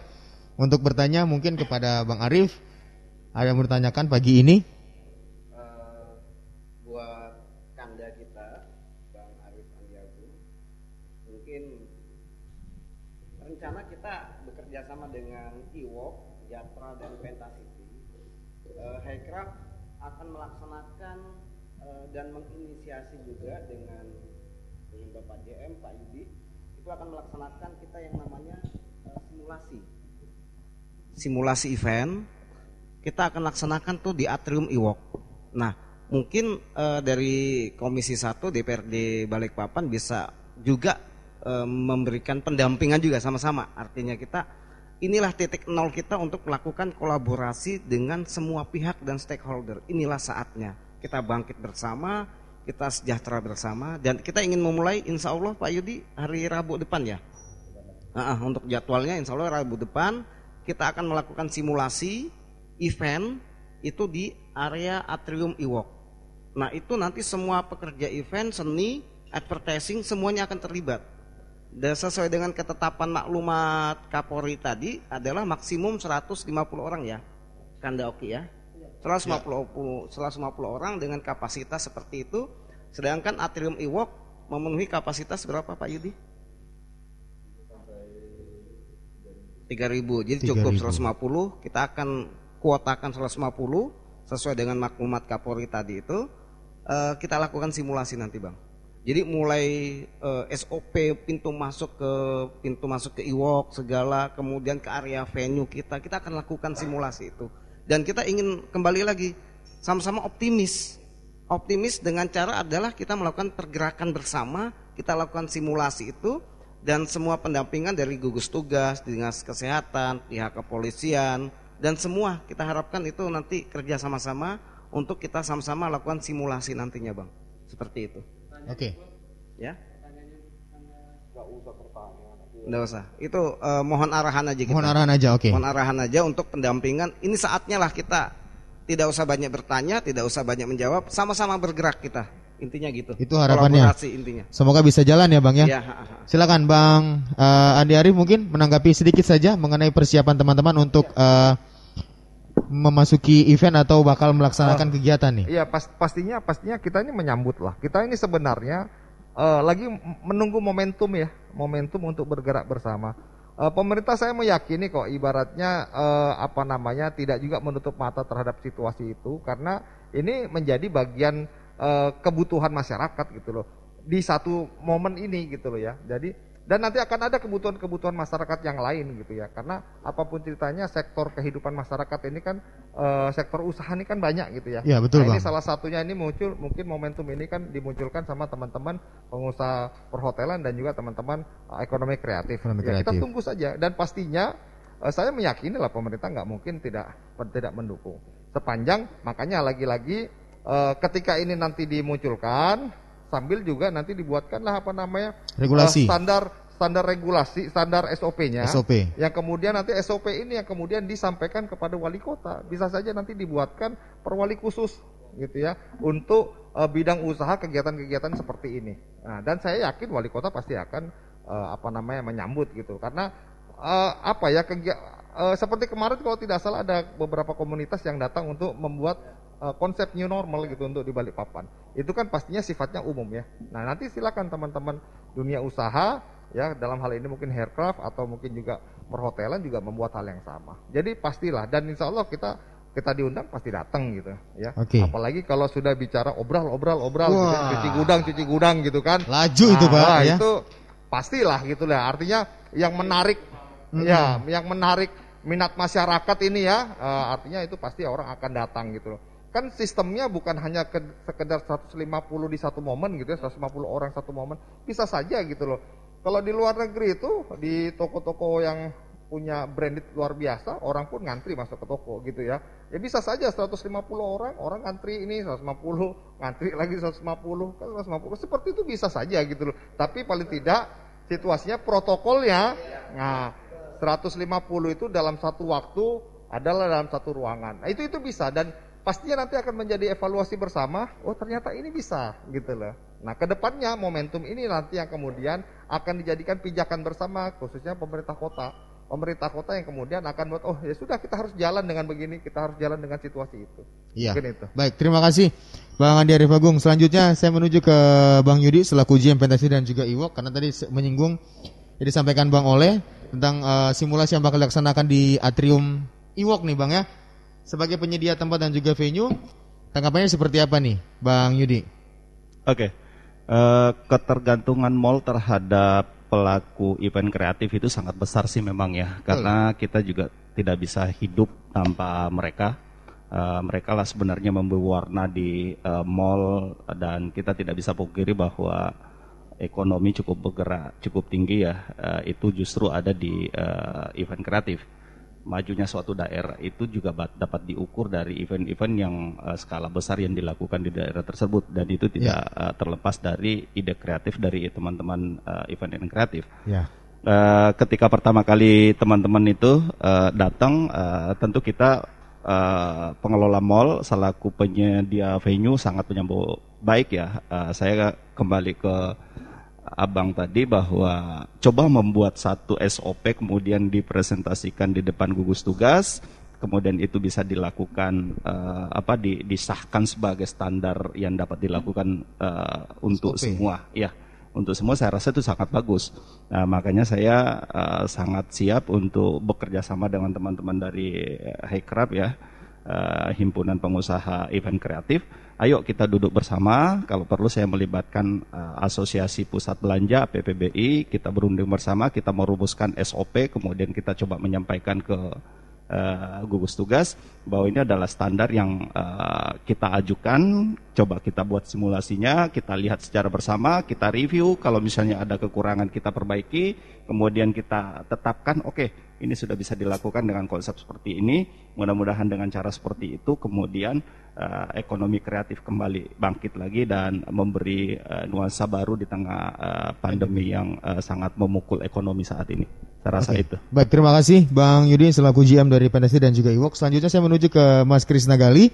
untuk bertanya mungkin kepada Bang Arif. Ada yang bertanyakan pagi ini? buat kanda kita Bang Arif mungkin rencana kita bekerja sama dengan Iwok, Jatra dan eh, Highcraft akan melaksanakan eh, dan juga dengan dengan Bapak JM Pak Yudi itu akan melaksanakan kita yang namanya eh, simulasi simulasi event kita akan laksanakan tuh di atrium Iwok. Nah, mungkin eh, dari Komisi 1 DPRD Balikpapan bisa juga eh, memberikan pendampingan juga sama-sama. Artinya kita inilah titik nol kita untuk melakukan kolaborasi dengan semua pihak dan stakeholder. Inilah saatnya kita bangkit bersama, kita sejahtera bersama, dan kita ingin memulai Insya Allah Pak Yudi hari Rabu depan ya. Nah, untuk jadwalnya Insya Allah Rabu depan kita akan melakukan simulasi event itu di area atrium Iwok. Nah itu nanti semua pekerja event, seni, advertising semuanya akan terlibat. Dan sesuai dengan ketetapan maklumat Kapolri tadi adalah maksimum 150 orang ya. Kanda Oki ya. 150, 150 orang dengan kapasitas seperti itu. Sedangkan Atrium Iwok memenuhi kapasitas berapa Pak Yudi? 3000. Jadi cukup 150. Kita akan kuotakan 150 sesuai dengan maklumat Kapolri tadi itu. Eh, kita lakukan simulasi nanti, Bang. Jadi mulai eh, SOP pintu masuk ke pintu masuk ke Iwok segala, kemudian ke area venue kita, kita akan lakukan simulasi itu. Dan kita ingin kembali lagi sama-sama optimis. Optimis dengan cara adalah kita melakukan pergerakan bersama, kita lakukan simulasi itu dan semua pendampingan dari gugus tugas, dinas kesehatan, pihak kepolisian dan semua kita harapkan itu nanti kerja sama-sama untuk kita sama-sama lakukan simulasi nantinya, Bang. Seperti itu. Oke. Ya. Nggak usah. Itu eh, mohon arahan aja kita. Mohon arahan aja, oke. Mohon arahan aja untuk pendampingan. Ini saatnya lah kita tidak usah banyak bertanya, tidak usah banyak menjawab, sama-sama bergerak kita. Intinya gitu. Itu harapannya. Kolaborasi intinya. Semoga bisa jalan ya Bang ya. Ya, ha, ha. Silakan Bang eh, Andi Arif mungkin menanggapi sedikit saja mengenai persiapan teman-teman untuk eh, memasuki event atau bakal melaksanakan kegiatan nih. Iya, pas, pastinya pastinya kita ini menyambut lah. Kita ini sebenarnya eh, lagi menunggu momentum ya, momentum untuk bergerak bersama. Eh, pemerintah saya meyakini kok ibaratnya eh, apa namanya tidak juga menutup mata terhadap situasi itu karena ini menjadi bagian eh, kebutuhan masyarakat gitu loh di satu momen ini gitu loh ya. Jadi dan nanti akan ada kebutuhan-kebutuhan masyarakat yang lain gitu ya. Karena apa pun ceritanya sektor kehidupan masyarakat ini kan eh, sektor usaha ini kan banyak gitu ya. Iya, betul, nah, ini salah satunya ini muncul mungkin momentum ini kan dimunculkan sama teman-teman pengusaha perhotelan dan juga teman-teman eh, ekonomi kreatif. Ekonomi ya kita kreatif. tunggu saja. Dan pastinya eh, saya meyakini lah pemerintah nggak mungkin tidak tidak mendukung. Sepanjang makanya lagi-lagi eh, ketika ini nanti dimunculkan sambil juga nanti dibuatkanlah apa namanya Regulasi. eh, standar standar regulasi standar SOP-nya SOP. yang kemudian nanti SOP ini yang kemudian disampaikan kepada wali kota bisa saja nanti dibuatkan perwali khusus gitu ya untuk eh, bidang usaha kegiatan-kegiatan seperti ini nah, dan saya yakin wali kota pasti akan eh, apa namanya menyambut gitu karena eh, apa ya kegia- eh, seperti kemarin kalau tidak salah ada beberapa komunitas yang datang untuk membuat eh, konsep new normal gitu untuk di Balikpapan. Itu kan pastinya sifatnya umum ya. Nah, nanti silakan teman-teman dunia usaha ya dalam hal ini mungkin haircraft atau mungkin juga perhotelan juga membuat hal yang sama. Jadi pastilah dan insya Allah kita kita diundang pasti datang gitu ya. Oke. Apalagi kalau sudah bicara obral obral obral gitu ya, Wah. cuci gudang cuci gudang gitu kan. Laju itu, Pak, wah, ya. Itu pastilah gitu lah. Artinya yang menarik Hmm. ya, yang menarik minat masyarakat ini ya, eh, artinya itu pasti orang akan datang gitu loh. Kan sistemnya bukan hanya ke- sekedar 150 di satu momen gitu ya, 150 orang satu momen. Bisa saja gitu loh. Kalau di luar negeri itu di toko-toko yang punya branded luar biasa, orang pun ngantri masuk ke toko gitu ya. Ya bisa saja 150 orang, orang ngantri ini 150, ngantri lagi 150, kan 150. Seperti itu bisa saja gitu loh. Tapi paling tidak situasinya protokolnya nah 150 itu dalam satu waktu adalah dalam satu ruangan. Nah, itu itu bisa dan pastinya nanti akan menjadi evaluasi bersama. Oh, ternyata ini bisa gitu loh. Nah, ke depannya momentum ini nanti yang kemudian akan dijadikan pijakan bersama khususnya pemerintah kota. Pemerintah kota yang kemudian akan buat oh ya sudah kita harus jalan dengan begini, kita harus jalan dengan situasi itu. Iya. Mungkin itu. Baik, terima kasih Bang Andi Arif Agung. Selanjutnya saya menuju ke Bang Yudi selaku GM Pentasi dan juga Iwok karena tadi menyinggung yang disampaikan Bang Oleh tentang eh, simulasi yang bakal dilaksanakan di atrium Iwok nih Bang ya. Sebagai penyedia tempat dan juga venue, tanggapannya seperti apa nih Bang Yudi? Oke, Eh, ketergantungan mall terhadap pelaku event kreatif itu sangat besar sih memang ya, karena kita juga tidak bisa hidup tanpa mereka. Uh, mereka lah sebenarnya memberi warna di uh, mall dan kita tidak bisa pungkiri bahwa ekonomi cukup bergerak cukup tinggi ya. Uh, itu justru ada di uh, event kreatif majunya suatu daerah itu juga dapat diukur dari event-event yang uh, skala besar yang dilakukan di daerah tersebut dan itu tidak yeah. uh, terlepas dari ide kreatif dari teman-teman uh, event-event kreatif. Yeah. Uh, ketika pertama kali teman-teman itu uh, datang, uh, tentu kita uh, pengelola mall selaku penyedia venue sangat menyambut baik ya. Uh, saya kembali ke abang tadi bahwa coba membuat satu SOP kemudian dipresentasikan di depan gugus tugas kemudian itu bisa dilakukan uh, apa di, disahkan sebagai standar yang dapat dilakukan uh, untuk SOP. semua ya untuk semua saya rasa itu sangat bagus nah, makanya saya uh, sangat siap untuk bekerja sama dengan teman-teman dari Hikrab ya uh, himpunan pengusaha event kreatif. Ayo kita duduk bersama. Kalau perlu saya melibatkan uh, asosiasi pusat belanja PPBI. Kita berunding bersama. Kita merumuskan SOP. Kemudian kita coba menyampaikan ke uh, gugus tugas bahwa ini adalah standar yang uh, kita ajukan. Coba kita buat simulasinya, kita lihat secara bersama, kita review. Kalau misalnya ada kekurangan kita perbaiki, kemudian kita tetapkan, oke, okay, ini sudah bisa dilakukan dengan konsep seperti ini. Mudah-mudahan dengan cara seperti itu, kemudian uh, ekonomi kreatif kembali bangkit lagi dan memberi uh, nuansa baru di tengah uh, pandemi yang uh, sangat memukul ekonomi saat ini. Saya rasa okay. itu. Baik, terima kasih Bang Yudi selaku GM dari Pendasi dan juga Iwok. Selanjutnya saya menuju ke Mas Krisna Gali.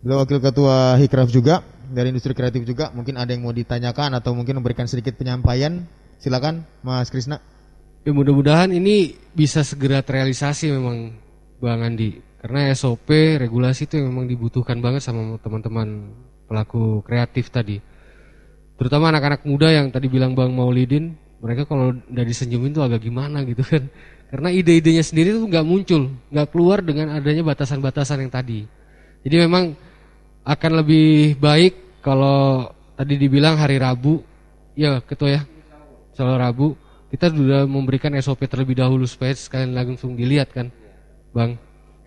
Beliau wakil ketua Hikraf juga dari industri kreatif juga. Mungkin ada yang mau ditanyakan atau mungkin memberikan sedikit penyampaian. Silakan Mas Krisna. Ya mudah-mudahan ini bisa segera terrealisasi memang Bang Andi. Karena SOP, regulasi itu memang dibutuhkan banget sama teman-teman pelaku kreatif tadi. Terutama anak-anak muda yang tadi bilang Bang Maulidin, mereka kalau dari senyumin tuh agak gimana gitu kan. Karena ide-idenya sendiri tuh nggak muncul nggak keluar dengan adanya batasan-batasan yang tadi. Jadi memang akan lebih baik kalau tadi dibilang hari Rabu. Ya ketua ya. Selalu Rabu. Kita sudah memberikan SOP terlebih dahulu supaya sekalian langsung dilihat kan bang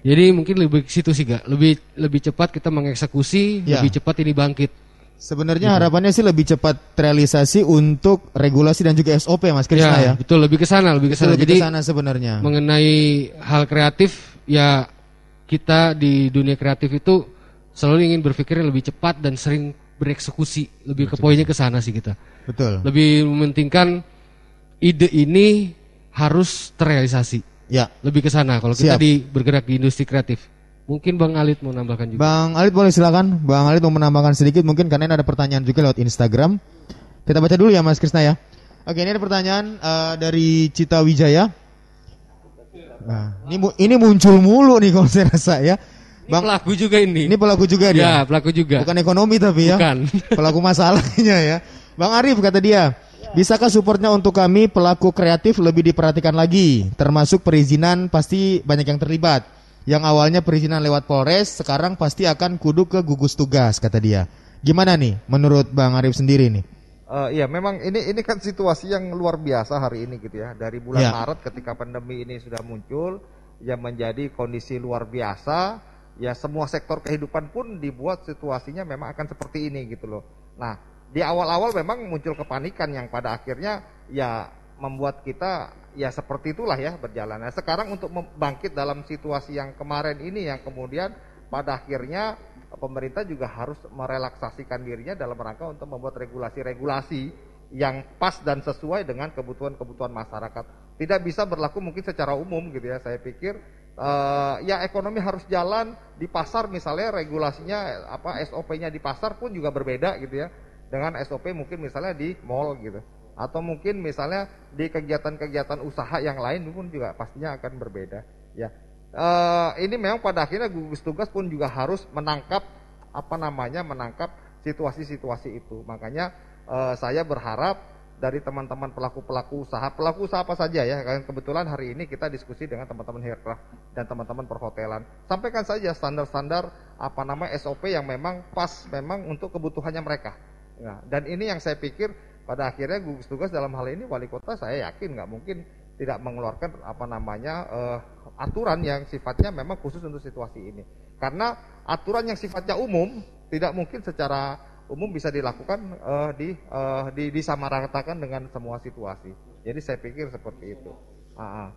jadi mungkin lebih ke situ sih gak lebih lebih cepat kita mengeksekusi ya. lebih cepat ini bangkit Sebenarnya gitu. harapannya sih lebih cepat terrealisasi untuk regulasi dan juga SOP Mas Krisna ya. ya. Betul, lebih ke sana, lebih ke sana. Jadi ke sana sebenarnya. Mengenai hal kreatif ya kita di dunia kreatif itu selalu ingin berpikir lebih cepat dan sering bereksekusi. Lebih ke poinnya ke sana sih kita. Betul. Lebih mementingkan ide ini harus terrealisasi. Ya. Lebih ke sana kalau kita di bergerak di industri kreatif. Mungkin Bang Alit mau nambahkan juga. Bang Alit boleh silakan. Bang Alit mau menambahkan sedikit mungkin karena ini ada pertanyaan juga lewat Instagram. Kita baca dulu ya Mas Krisna ya. Oke, ini ada pertanyaan uh, dari Cita Wijaya. Nah, ini ini muncul mulu nih kalau saya rasa ya. Bang, ini pelaku juga ini. Ini pelaku juga dia. Ya, pelaku juga. Bukan ekonomi tapi ya. Bukan. [laughs] pelaku masalahnya ya. Bang Arif kata dia, Bisakah supportnya untuk kami pelaku kreatif lebih diperhatikan lagi? Termasuk perizinan pasti banyak yang terlibat yang awalnya perizinan lewat Polres sekarang pasti akan kudu ke gugus tugas kata dia. Gimana nih menurut Bang Arif sendiri nih? Uh, iya, memang ini ini kan situasi yang luar biasa hari ini gitu ya. Dari bulan ya. Maret ketika pandemi ini sudah muncul, yang menjadi kondisi luar biasa, ya semua sektor kehidupan pun dibuat situasinya memang akan seperti ini gitu loh. Nah, di awal-awal memang muncul kepanikan yang pada akhirnya ya membuat kita ya seperti itulah ya berjalan. Nah, sekarang untuk bangkit dalam situasi yang kemarin ini yang kemudian pada akhirnya pemerintah juga harus merelaksasikan dirinya dalam rangka untuk membuat regulasi-regulasi yang pas dan sesuai dengan kebutuhan-kebutuhan masyarakat. Tidak bisa berlaku mungkin secara umum gitu ya. Saya pikir uh, ya ekonomi harus jalan di pasar misalnya regulasinya apa SOP-nya di pasar pun juga berbeda gitu ya dengan SOP mungkin misalnya di mall gitu. Atau mungkin misalnya di kegiatan-kegiatan usaha yang lain pun juga pastinya akan berbeda ya. Uh, ini memang pada akhirnya gugus tugas pun juga harus menangkap apa namanya menangkap situasi-situasi itu. Makanya uh, saya berharap dari teman-teman pelaku-pelaku usaha pelaku usaha apa saja ya kan kebetulan hari ini kita diskusi dengan teman-teman aircraft dan teman-teman perhotelan. Sampaikan saja standar-standar apa nama SOP yang memang pas memang untuk kebutuhannya mereka nah, dan ini yang saya pikir pada akhirnya gugus tugas dalam hal ini wali kota saya yakin nggak mungkin tidak mengeluarkan apa namanya uh, aturan yang sifatnya memang khusus untuk situasi ini. Karena aturan yang sifatnya umum tidak mungkin secara umum bisa dilakukan eh, di, eh, di disamaratakan dengan semua situasi. Jadi saya pikir seperti itu. Ah, ah.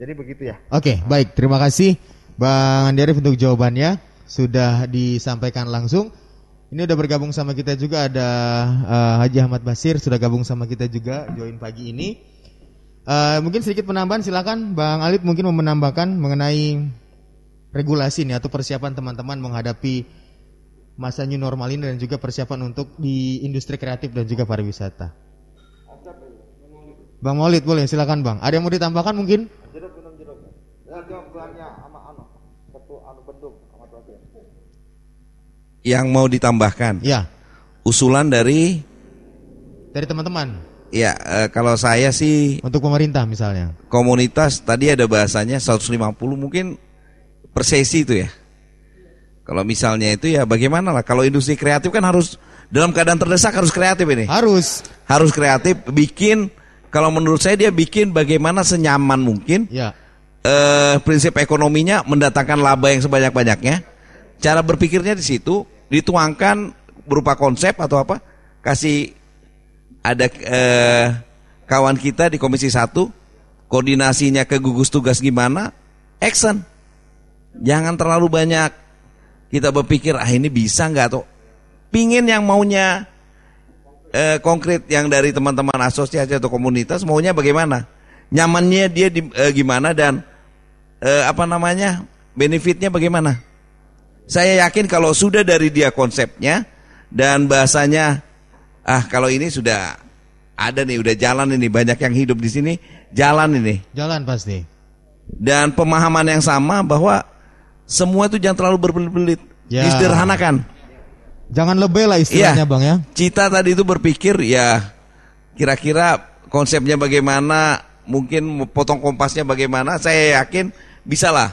Jadi begitu ya. Oke, baik. Terima kasih Bang Andi Arief untuk jawabannya. Sudah disampaikan langsung. Ini udah bergabung sama kita juga ada eh, Haji Ahmad Basir sudah gabung sama kita juga join pagi ini. Eh, mungkin sedikit penambahan silakan Bang Alip mungkin mau menambahkan mengenai regulasi nih atau persiapan teman-teman menghadapi masa new normal ini dan juga persiapan untuk di industri kreatif dan juga pariwisata. Bang Maulid boleh silakan Bang. Ada yang mau ditambahkan mungkin? Ya sama anu. Ketua anu bendung sama Terakhir. Yang mau ditambahkan Ya, usulan dari dari teman-teman ya eh, kalau saya sih untuk pemerintah misalnya. komunitas tadi ada bahasanya 150 mungkin per sesi itu ya. Kalau misalnya itu ya bagaimana lah kalau industri kreatif kan harus dalam keadaan terdesak harus kreatif ini. Harus. Harus kreatif bikin kalau menurut saya dia bikin bagaimana senyaman mungkin Ya. eh, prinsip ekonominya mendatangkan laba yang sebanyak-banyaknya. Cara berpikirnya di situ dituangkan berupa konsep atau apa? Kasih ada eh, kawan kita di Komisi 1 koordinasinya ke gugus tugas gimana? Action. Jangan terlalu banyak kita berpikir ah ini bisa nggak tuh? Pingin yang maunya eh, konkret yang dari teman-teman asosiasi atau komunitas maunya bagaimana? Nyamannya dia di, eh, gimana dan eh, apa namanya benefitnya bagaimana? Saya yakin kalau sudah dari dia konsepnya dan bahasanya ah kalau ini sudah ada nih udah jalan ini banyak yang hidup di sini jalan ini Jalan pasti. dan pemahaman yang sama bahwa semua itu jangan terlalu berbelit-belit Ya. disederhanakan. Jangan lebih lah istilahnya Iya. Bang ya. Cita tadi itu berpikir ya kira-kira konsepnya bagaimana, mungkin potong kompasnya bagaimana, saya yakin bisa lah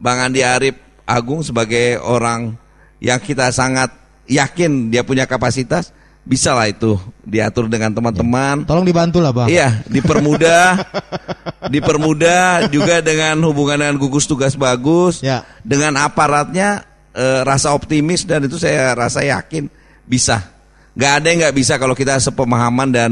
Bang Andi Arief Agung sebagai orang yang kita sangat yakin dia punya kapasitas, bisa lah itu diatur dengan teman-teman. Tolong dibantu lah Bang. Iya, [laughs] dipermudah, dipermudah juga dengan hubungan dengan gugus tugas bagus, Ya. dengan aparatnya eh, rasa optimis dan itu saya rasa yakin bisa. Gak ada yang nggak bisa kalau kita sepemahaman dan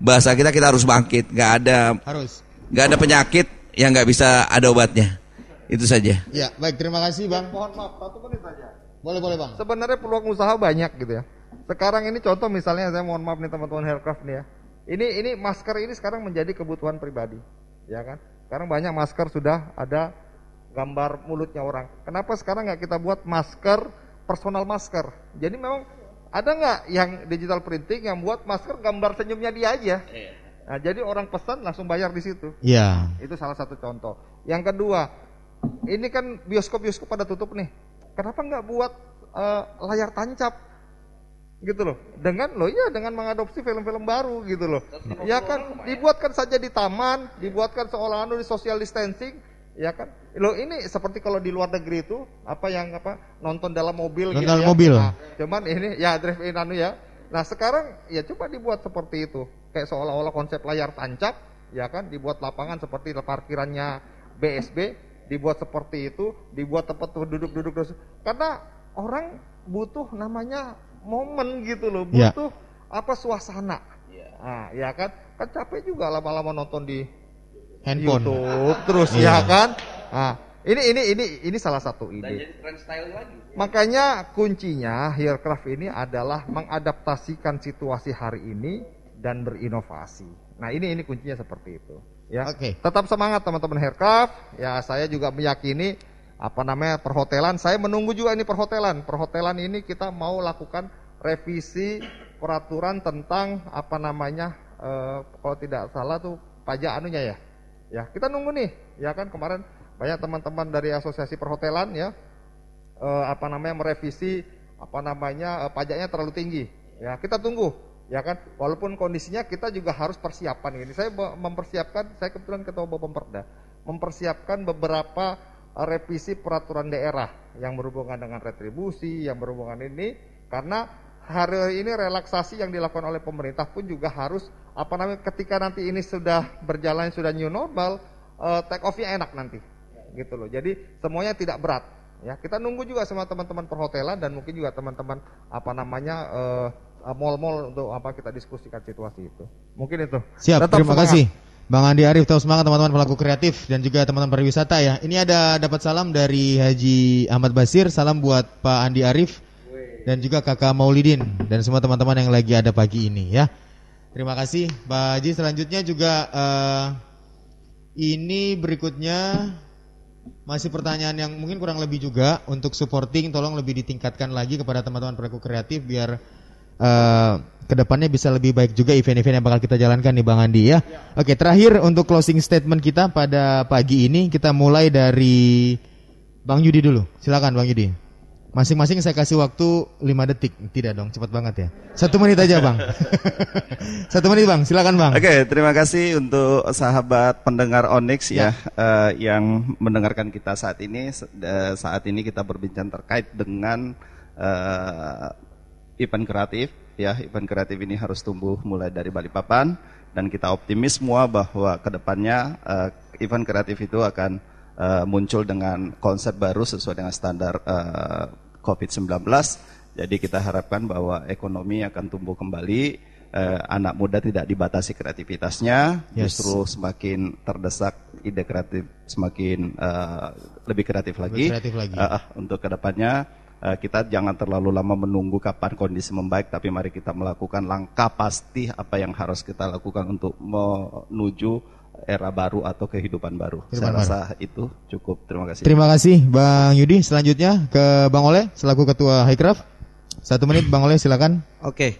bahasa kita kita harus bangkit. Gak ada, Harus. gak ada penyakit yang nggak bisa ada obatnya. Itu saja. Ya, baik terima kasih Bang. Mohon maaf satu menit saja. Boleh boleh Bang. Sebenarnya peluang usaha banyak gitu ya. Sekarang ini contoh misalnya saya mohon maaf nih teman-teman Haircraft nih ya. Ini ini masker ini sekarang menjadi kebutuhan pribadi, ya kan? Sekarang banyak masker sudah ada gambar mulutnya orang. Kenapa sekarang nggak kita buat masker personal masker? Jadi memang ada nggak yang digital printing yang buat masker gambar senyumnya dia aja? Nah, jadi orang pesan langsung bayar di situ. Iya. Itu salah satu contoh. Yang kedua, ini kan bioskop-bioskop pada tutup nih. Kenapa nggak buat eh, layar tancap? Gitu loh. Dengan loh ya dengan mengadopsi film-film baru gitu loh. Ya kan dibuatkan saja di taman, dibuatkan seolah anu di social distancing, ya kan? Loh ini seperti kalau di luar negeri itu apa yang apa nonton dalam mobil Nonton gitu dalam ya. mobil. Nah, cuman ini ya drive in anu ya. Nah, sekarang ya coba dibuat seperti itu. Kayak seolah-olah konsep layar tancap, ya kan, dibuat lapangan seperti parkirannya BSB, dibuat seperti itu, dibuat tempat duduk-duduk karena orang butuh namanya momen gitu loh, Ya. butuh apa suasana. Nah, ya kan? Kan capek juga lama-lama nonton di Handphone. YouTube terus Iya. ya kan? Nah, ini ini ini ini salah satu ide. Makanya kuncinya Haircraft ini adalah mengadaptasikan situasi hari ini dan berinovasi. Nah, ini ini kuncinya seperti itu, ya. Oke. Tetap semangat teman-teman Haircraft. Ya, saya juga meyakini apa namanya perhotelan. Saya menunggu juga ini perhotelan. Perhotelan ini kita mau lakukan revisi peraturan tentang apa namanya eh, kalau tidak salah tuh pajak anunya ya. Ya, kita nunggu nih. Ya kan kemarin banyak teman-teman dari asosiasi perhotelan ya eh, apa namanya merevisi apa namanya eh, pajaknya terlalu tinggi. Ya, kita tunggu. Ya kan, walaupun kondisinya kita juga harus persiapan ini. Saya mempersiapkan, saya kebetulan ketua Bapemperda, mempersiapkan beberapa eh, revisi peraturan daerah yang berhubungan dengan retribusi, yang berhubungan ini karena hari ini relaksasi yang dilakukan oleh pemerintah pun juga harus apa namanya ketika nanti ini sudah berjalan sudah new normal, eh, take off-nya enak nanti. Gitu loh. Jadi semuanya tidak berat. Ya, kita nunggu juga sama teman-teman perhotelan dan mungkin juga teman-teman apa namanya eh, mall-mall untuk apa kita diskusikan situasi itu. Mungkin itu. Siap, Tetap terima semangat. kasih. Bang Andi Arif, tahu semangat teman-teman pelaku kreatif dan juga teman-teman pariwisata ya. Ini ada dapat salam dari Haji Ahmad Basir, salam buat Pak Andi Arif dan juga Kakak Maulidin dan semua teman-teman yang lagi ada pagi ini ya. Terima kasih, Pak Haji. Selanjutnya juga eh, ini berikutnya masih pertanyaan yang mungkin kurang lebih juga untuk supporting, tolong lebih ditingkatkan lagi kepada teman-teman pelaku kreatif biar eh ke depannya bisa lebih baik juga event-event yang bakal kita jalankan nih Bang Andi ya. Oke terakhir untuk closing statement kita pada pagi ini kita mulai dari Bang Yudi dulu. Silakan Bang Yudi. Masing-masing saya kasih waktu 5 detik. Tidak dong, cepat banget ya. Satu menit aja Bang. [laughs] Satu menit Bang, silakan Bang. Oke, terima kasih untuk sahabat pendengar Onyx ya, eh, yang mendengarkan kita saat ini. Eh, saat ini kita berbincang terkait dengan eh, event kreatif ya. Event kreatif ini harus tumbuh mulai dari Balikpapan dan kita optimis semua bahwa ke depannya eh, event kreatif itu akan eh, muncul dengan konsep baru sesuai dengan standar eh, COVID-19. Jadi kita harapkan bahwa ekonomi akan tumbuh kembali, eh, anak muda tidak dibatasi kreativitasnya, Yes. justru semakin terdesak ide kreatif semakin eh, lebih kreatif lagi. kreatif lagi. Eh, untuk ke depannya kita jangan terlalu lama menunggu kapan kondisi membaik, tapi mari kita melakukan langkah pasti apa yang harus kita lakukan untuk menuju era baru atau kehidupan baru. Kehidupan Saya rasa itu cukup. Terima kasih. Terima kasih Bang Yudi. Selanjutnya ke Bang Oleh selaku Ketua Highcraft. Satu menit Bang Oleh silakan. Oke.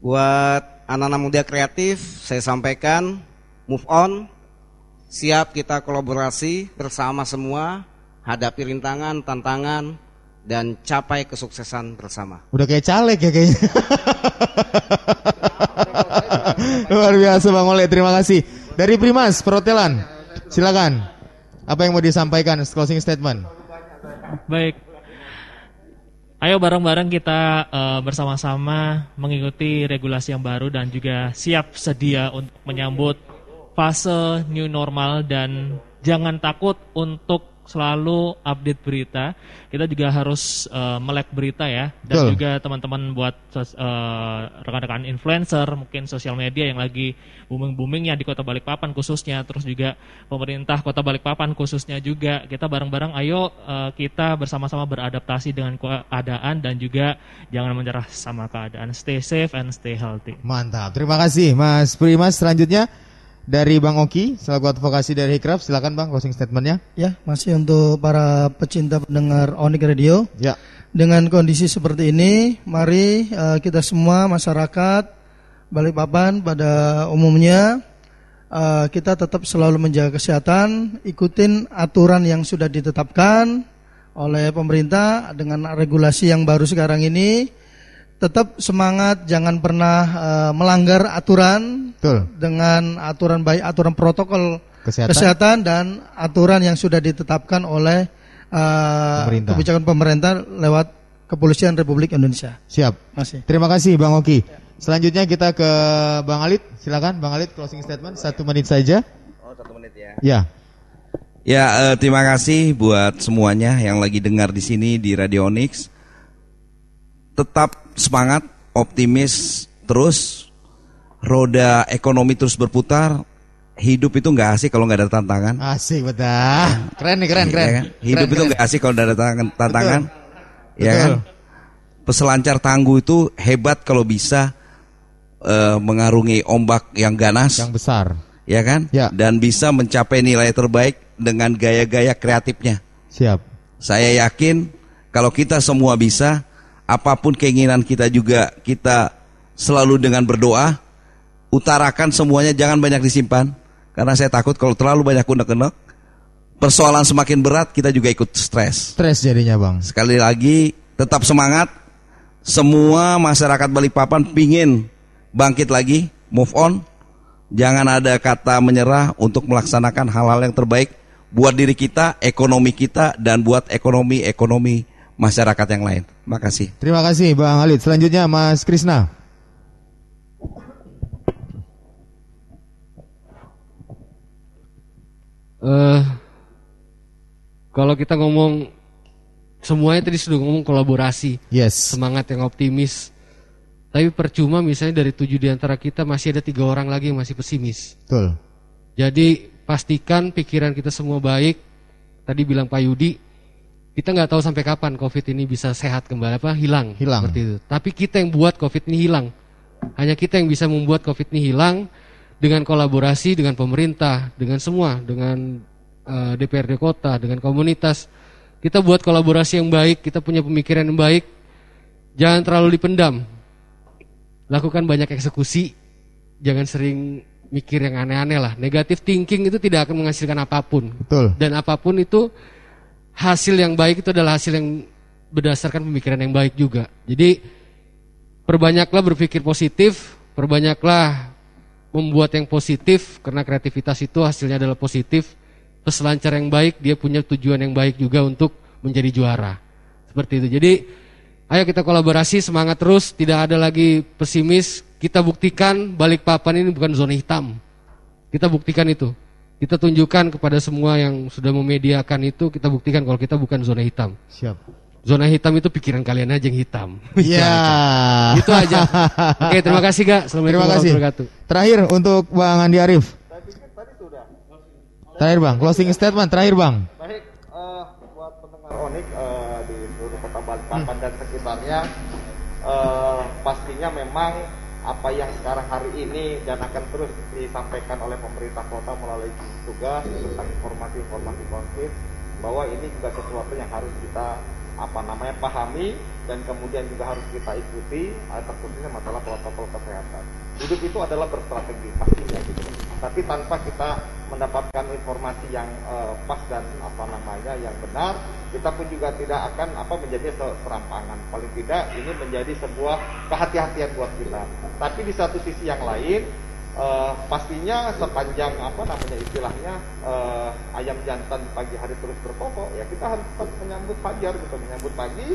Buat anak-anak muda kreatif, saya sampaikan move on. Siap kita kolaborasi bersama semua, hadapi rintangan, tantangan dan capai kesuksesan bersama. Udah kayak caleg ya kayaknya. [laughs] Luar biasa Bang Oleh, terima kasih. Dari Primas Perhotelan, silakan. Apa yang mau disampaikan closing statement? Baik. Ayo bareng-bareng kita eh, bersama-sama mengikuti regulasi yang baru dan juga siap sedia untuk menyambut fase new normal dan jangan takut untuk selalu update berita. Kita juga harus eh, melek berita ya dan Betul. juga teman-teman buat eh, rekan-rekan influencer mungkin sosial media yang lagi booming-boomingnya di Kota Balikpapan khususnya terus juga pemerintah Kota Balikpapan khususnya juga kita bareng-bareng ayo eh, kita bersama-sama beradaptasi dengan keadaan dan juga jangan menyerah sama keadaan stay safe and stay healthy Mantap, terima kasih Mas Primas. Selanjutnya dari Bang Oki selaku advokasi dari Hikraf, silakan Bang closing statementnya. Ya, masih untuk para pecinta pendengar Onyx Radio. Ya. Dengan kondisi seperti ini, mari eh, kita semua masyarakat Balikpapan pada umumnya eh, kita tetap selalu menjaga kesehatan, ikutin aturan yang sudah ditetapkan oleh pemerintah dengan regulasi yang baru sekarang ini. Tetap semangat, jangan pernah eh, melanggar aturan Betul. dengan aturan baik aturan protokol Kesehatan. dan aturan yang sudah ditetapkan oleh uh, Pemerintah. kebijakan pemerintah lewat Kepolisian Republik Indonesia. Siap. Masih. Terima kasih Bang Oki. Selanjutnya kita ke Bang Alit. Silakan Bang Alit closing statement satu menit saja. Oh, satu menit ya. Ya. Ya, eh, terima kasih buat semuanya yang lagi dengar di sini di Radio Onyx. Tetap semangat, optimis terus. Roda ekonomi terus berputar. Hidup itu nggak asik kalau nggak ada tantangan. Asik betul. Keren nih keren keren. Ya kan? Hidup Keren, itu nggak asik kalau nggak ada tantangan. tantangan. Ya Betul. kan? Peselancar tangguh itu hebat kalau bisa eh, mengarungi ombak yang ganas. Yang besar. ya kan? Ya. Dan bisa mencapai nilai terbaik dengan gaya-gaya kreatifnya. Siap. Saya yakin kalau kita semua bisa, apa pun keinginan kita juga kita selalu dengan berdoa, utarakan semuanya jangan banyak disimpan. Karena saya takut kalau terlalu banyak unek-unek, persoalan semakin berat kita juga ikut stres. Stres jadinya Bang. Sekali lagi tetap semangat. Semua masyarakat Balikpapan pingin bangkit lagi, move on. Jangan ada kata menyerah untuk melaksanakan hal-hal yang terbaik buat diri kita, ekonomi kita, dan buat ekonomi-ekonomi masyarakat yang lain. Terima kasih. Terima kasih Bang Alit. Selanjutnya Mas Krisna. eh kalau kita ngomong semuanya tadi sudah ngomong kolaborasi, Yes. semangat yang optimis. Tapi percuma misalnya dari tujuh di antara kita masih ada tiga orang lagi yang masih pesimis. Betul. Jadi pastikan pikiran kita semua baik. Tadi bilang Pak Yudi, kita nggak tahu sampai kapan COVID ini bisa sehat kembali apa hilang. Hilang. Seperti itu. Tapi kita yang buat COVID ini hilang. Hanya kita yang bisa membuat COVID ini hilang dengan kolaborasi dengan pemerintah, dengan semua, dengan eh, DPRD kota, dengan komunitas. Kita buat kolaborasi yang baik, kita punya pemikiran yang baik. Jangan terlalu dipendam. Lakukan banyak eksekusi. Jangan sering mikir yang aneh-aneh lah. Negatif thinking itu tidak akan menghasilkan apa pun. Betul. Dan apa pun itu hasil yang baik itu adalah hasil yang berdasarkan pemikiran yang baik juga. Jadi perbanyaklah berpikir positif, perbanyaklah membuat yang positif karena kreativitas itu hasilnya adalah positif. Peselancar yang baik dia punya tujuan yang baik juga untuk menjadi juara. Seperti itu. Jadi ayo kita kolaborasi semangat terus, tidak ada lagi pesimis. Kita buktikan balik papan ini bukan zona hitam. Kita buktikan itu. Kita tunjukkan kepada semua yang sudah memediakan itu, kita buktikan kalau kita bukan zona hitam. Siap. Zona hitam itu pikiran kalian aja yang hitam. [laughs] Iya. Itu aja. Oke, terima kasih Kak. [laughs] Assalamualaikum Terima kasih. warahmatullahi wabarakatuh. Terakhir untuk Bang Andi Arif. Terakhir Bang, closing statement terakhir Bang. Baik, eh, buat pendengar Onik eh, di seluruh kota Balikpapan dan sekitarnya, eh, pastinya memang apa yang sekarang hari ini dan akan terus disampaikan oleh pemerintah kota melalui tugas tentang informasi-informasi konflik bahwa ini juga sesuatu yang harus kita apa namanya pahami dan kemudian juga harus kita ikuti eh, terkhususnya masalah protokol kesehatan. Hidup itu adalah berstrategi pastinya gitu. Tapi tanpa kita mendapatkan informasi yang eh, pas dan apa namanya yang benar, kita pun juga tidak akan apa menjadi se- serampangan. Paling tidak ini menjadi sebuah kehati-hatian buat kita. Tapi di satu sisi yang lain eh, pastinya sepanjang apa namanya istilahnya eh, ayam jantan pagi hari terus berkokok ya kita harus menyambut fajar gitu menyambut pagi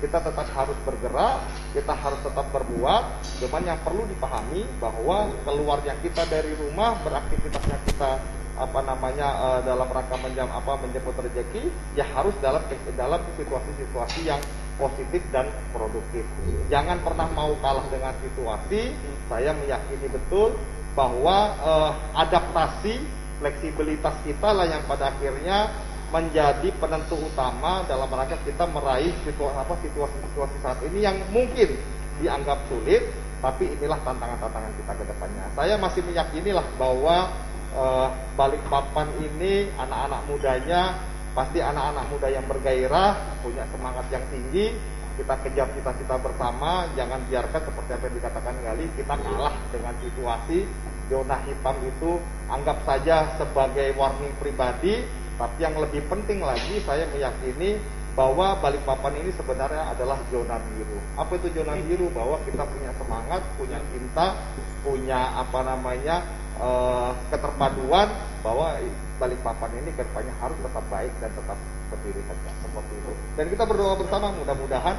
kita tetap harus bergerak kita harus tetap berbuat cuman yang perlu dipahami bahwa keluarnya kita dari rumah beraktivitasnya kita apa namanya eh, dalam rangka menjam apa menjemput rezeki ya harus dalam dalam situasi-situasi yang positif dan produktif. Jangan pernah mau kalah dengan situasi. Saya meyakini betul bahwa eh, adaptasi fleksibilitas kita lah yang pada akhirnya menjadi penentu utama dalam rangka kita meraih situasi apa situasi-situasi saat ini yang mungkin dianggap sulit tapi inilah tantangan-tantangan kita ke depannya. Saya masih meyakini lah bahwa eh, Balikpapan ini anak-anak mudanya pasti anak-anak muda yang bergairah, punya semangat yang tinggi. Kita kejar cita-cita bersama, jangan biarkan seperti apa yang dikatakan Gali, kita kalah dengan situasi zona hitam itu anggap saja sebagai warning pribadi, tapi yang lebih penting lagi saya meyakini bahwa Balikpapan ini sebenarnya adalah zona biru. Apa itu zona biru? Bahwa kita punya semangat, punya cinta, punya apa namanya eh, keterpaduan bahwa Balikpapan ini ke depannya harus tetap baik dan tetap berdiri tegak seperti itu. Dan kita berdoa bersama mudah-mudahan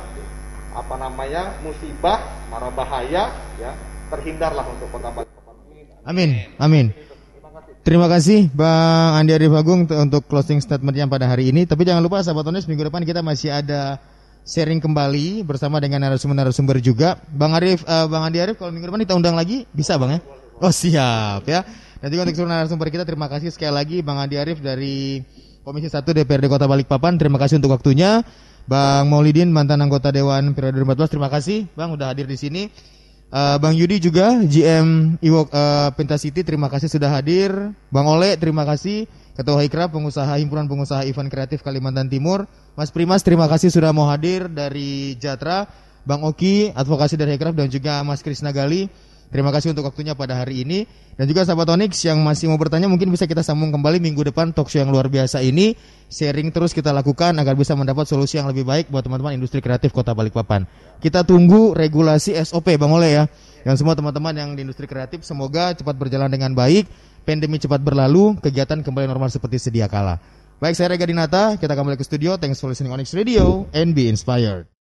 apa namanya musibah, mara bahaya ya terhindarlah untuk kota Balikpapan ini. Amin. Amin. Terima kasih Bang Andi Arif Agung untuk- closing statementnya pada hari ini. Tapi jangan lupa sahabat Ones minggu depan kita masih ada sharing kembali bersama dengan narasumber-narasumber juga. Bang Arif, eh, Bang Andi Arif kalau minggu depan kita undang lagi bisa Bang ya? Oh siap ya. Juga untuk seluruh narasumber kita terima kasih sekali lagi Bang Andi Arif dari Komisi 1 DPRD Kota Balikpapan. Terima kasih untuk waktunya. Bang Maulidin mantan anggota Dewan periode 2014 terima kasih Bang udah hadir di sini. Eh, Bang Yudi juga GM Iwok eh, Pentacity terima kasih sudah hadir. Bang Ole terima kasih. Ketua Hikra pengusaha himpunan pengusaha event kreatif Kalimantan Timur. Mas Primas terima kasih sudah mau hadir dari Jatra. Bang Oki advokasi dari Hikra dan juga Mas Krisna Gali. Terima kasih untuk waktunya pada hari ini dan juga sahabat Onyx yang masih mau bertanya mungkin bisa kita sambung kembali minggu depan talk show yang luar biasa ini sharing terus kita lakukan agar bisa mendapat solusi yang lebih baik buat teman-teman industri kreatif Kota Balikpapan. Kita tunggu regulasi SOP Bang Ole ya. Yang semua teman-teman yang di industri kreatif semoga cepat berjalan dengan baik, pandemi cepat berlalu, kegiatan kembali normal seperti sedia kala. Baik, saya Rega Dinata, kita kembali ke studio. Thanks for listening Onyx Radio and be inspired.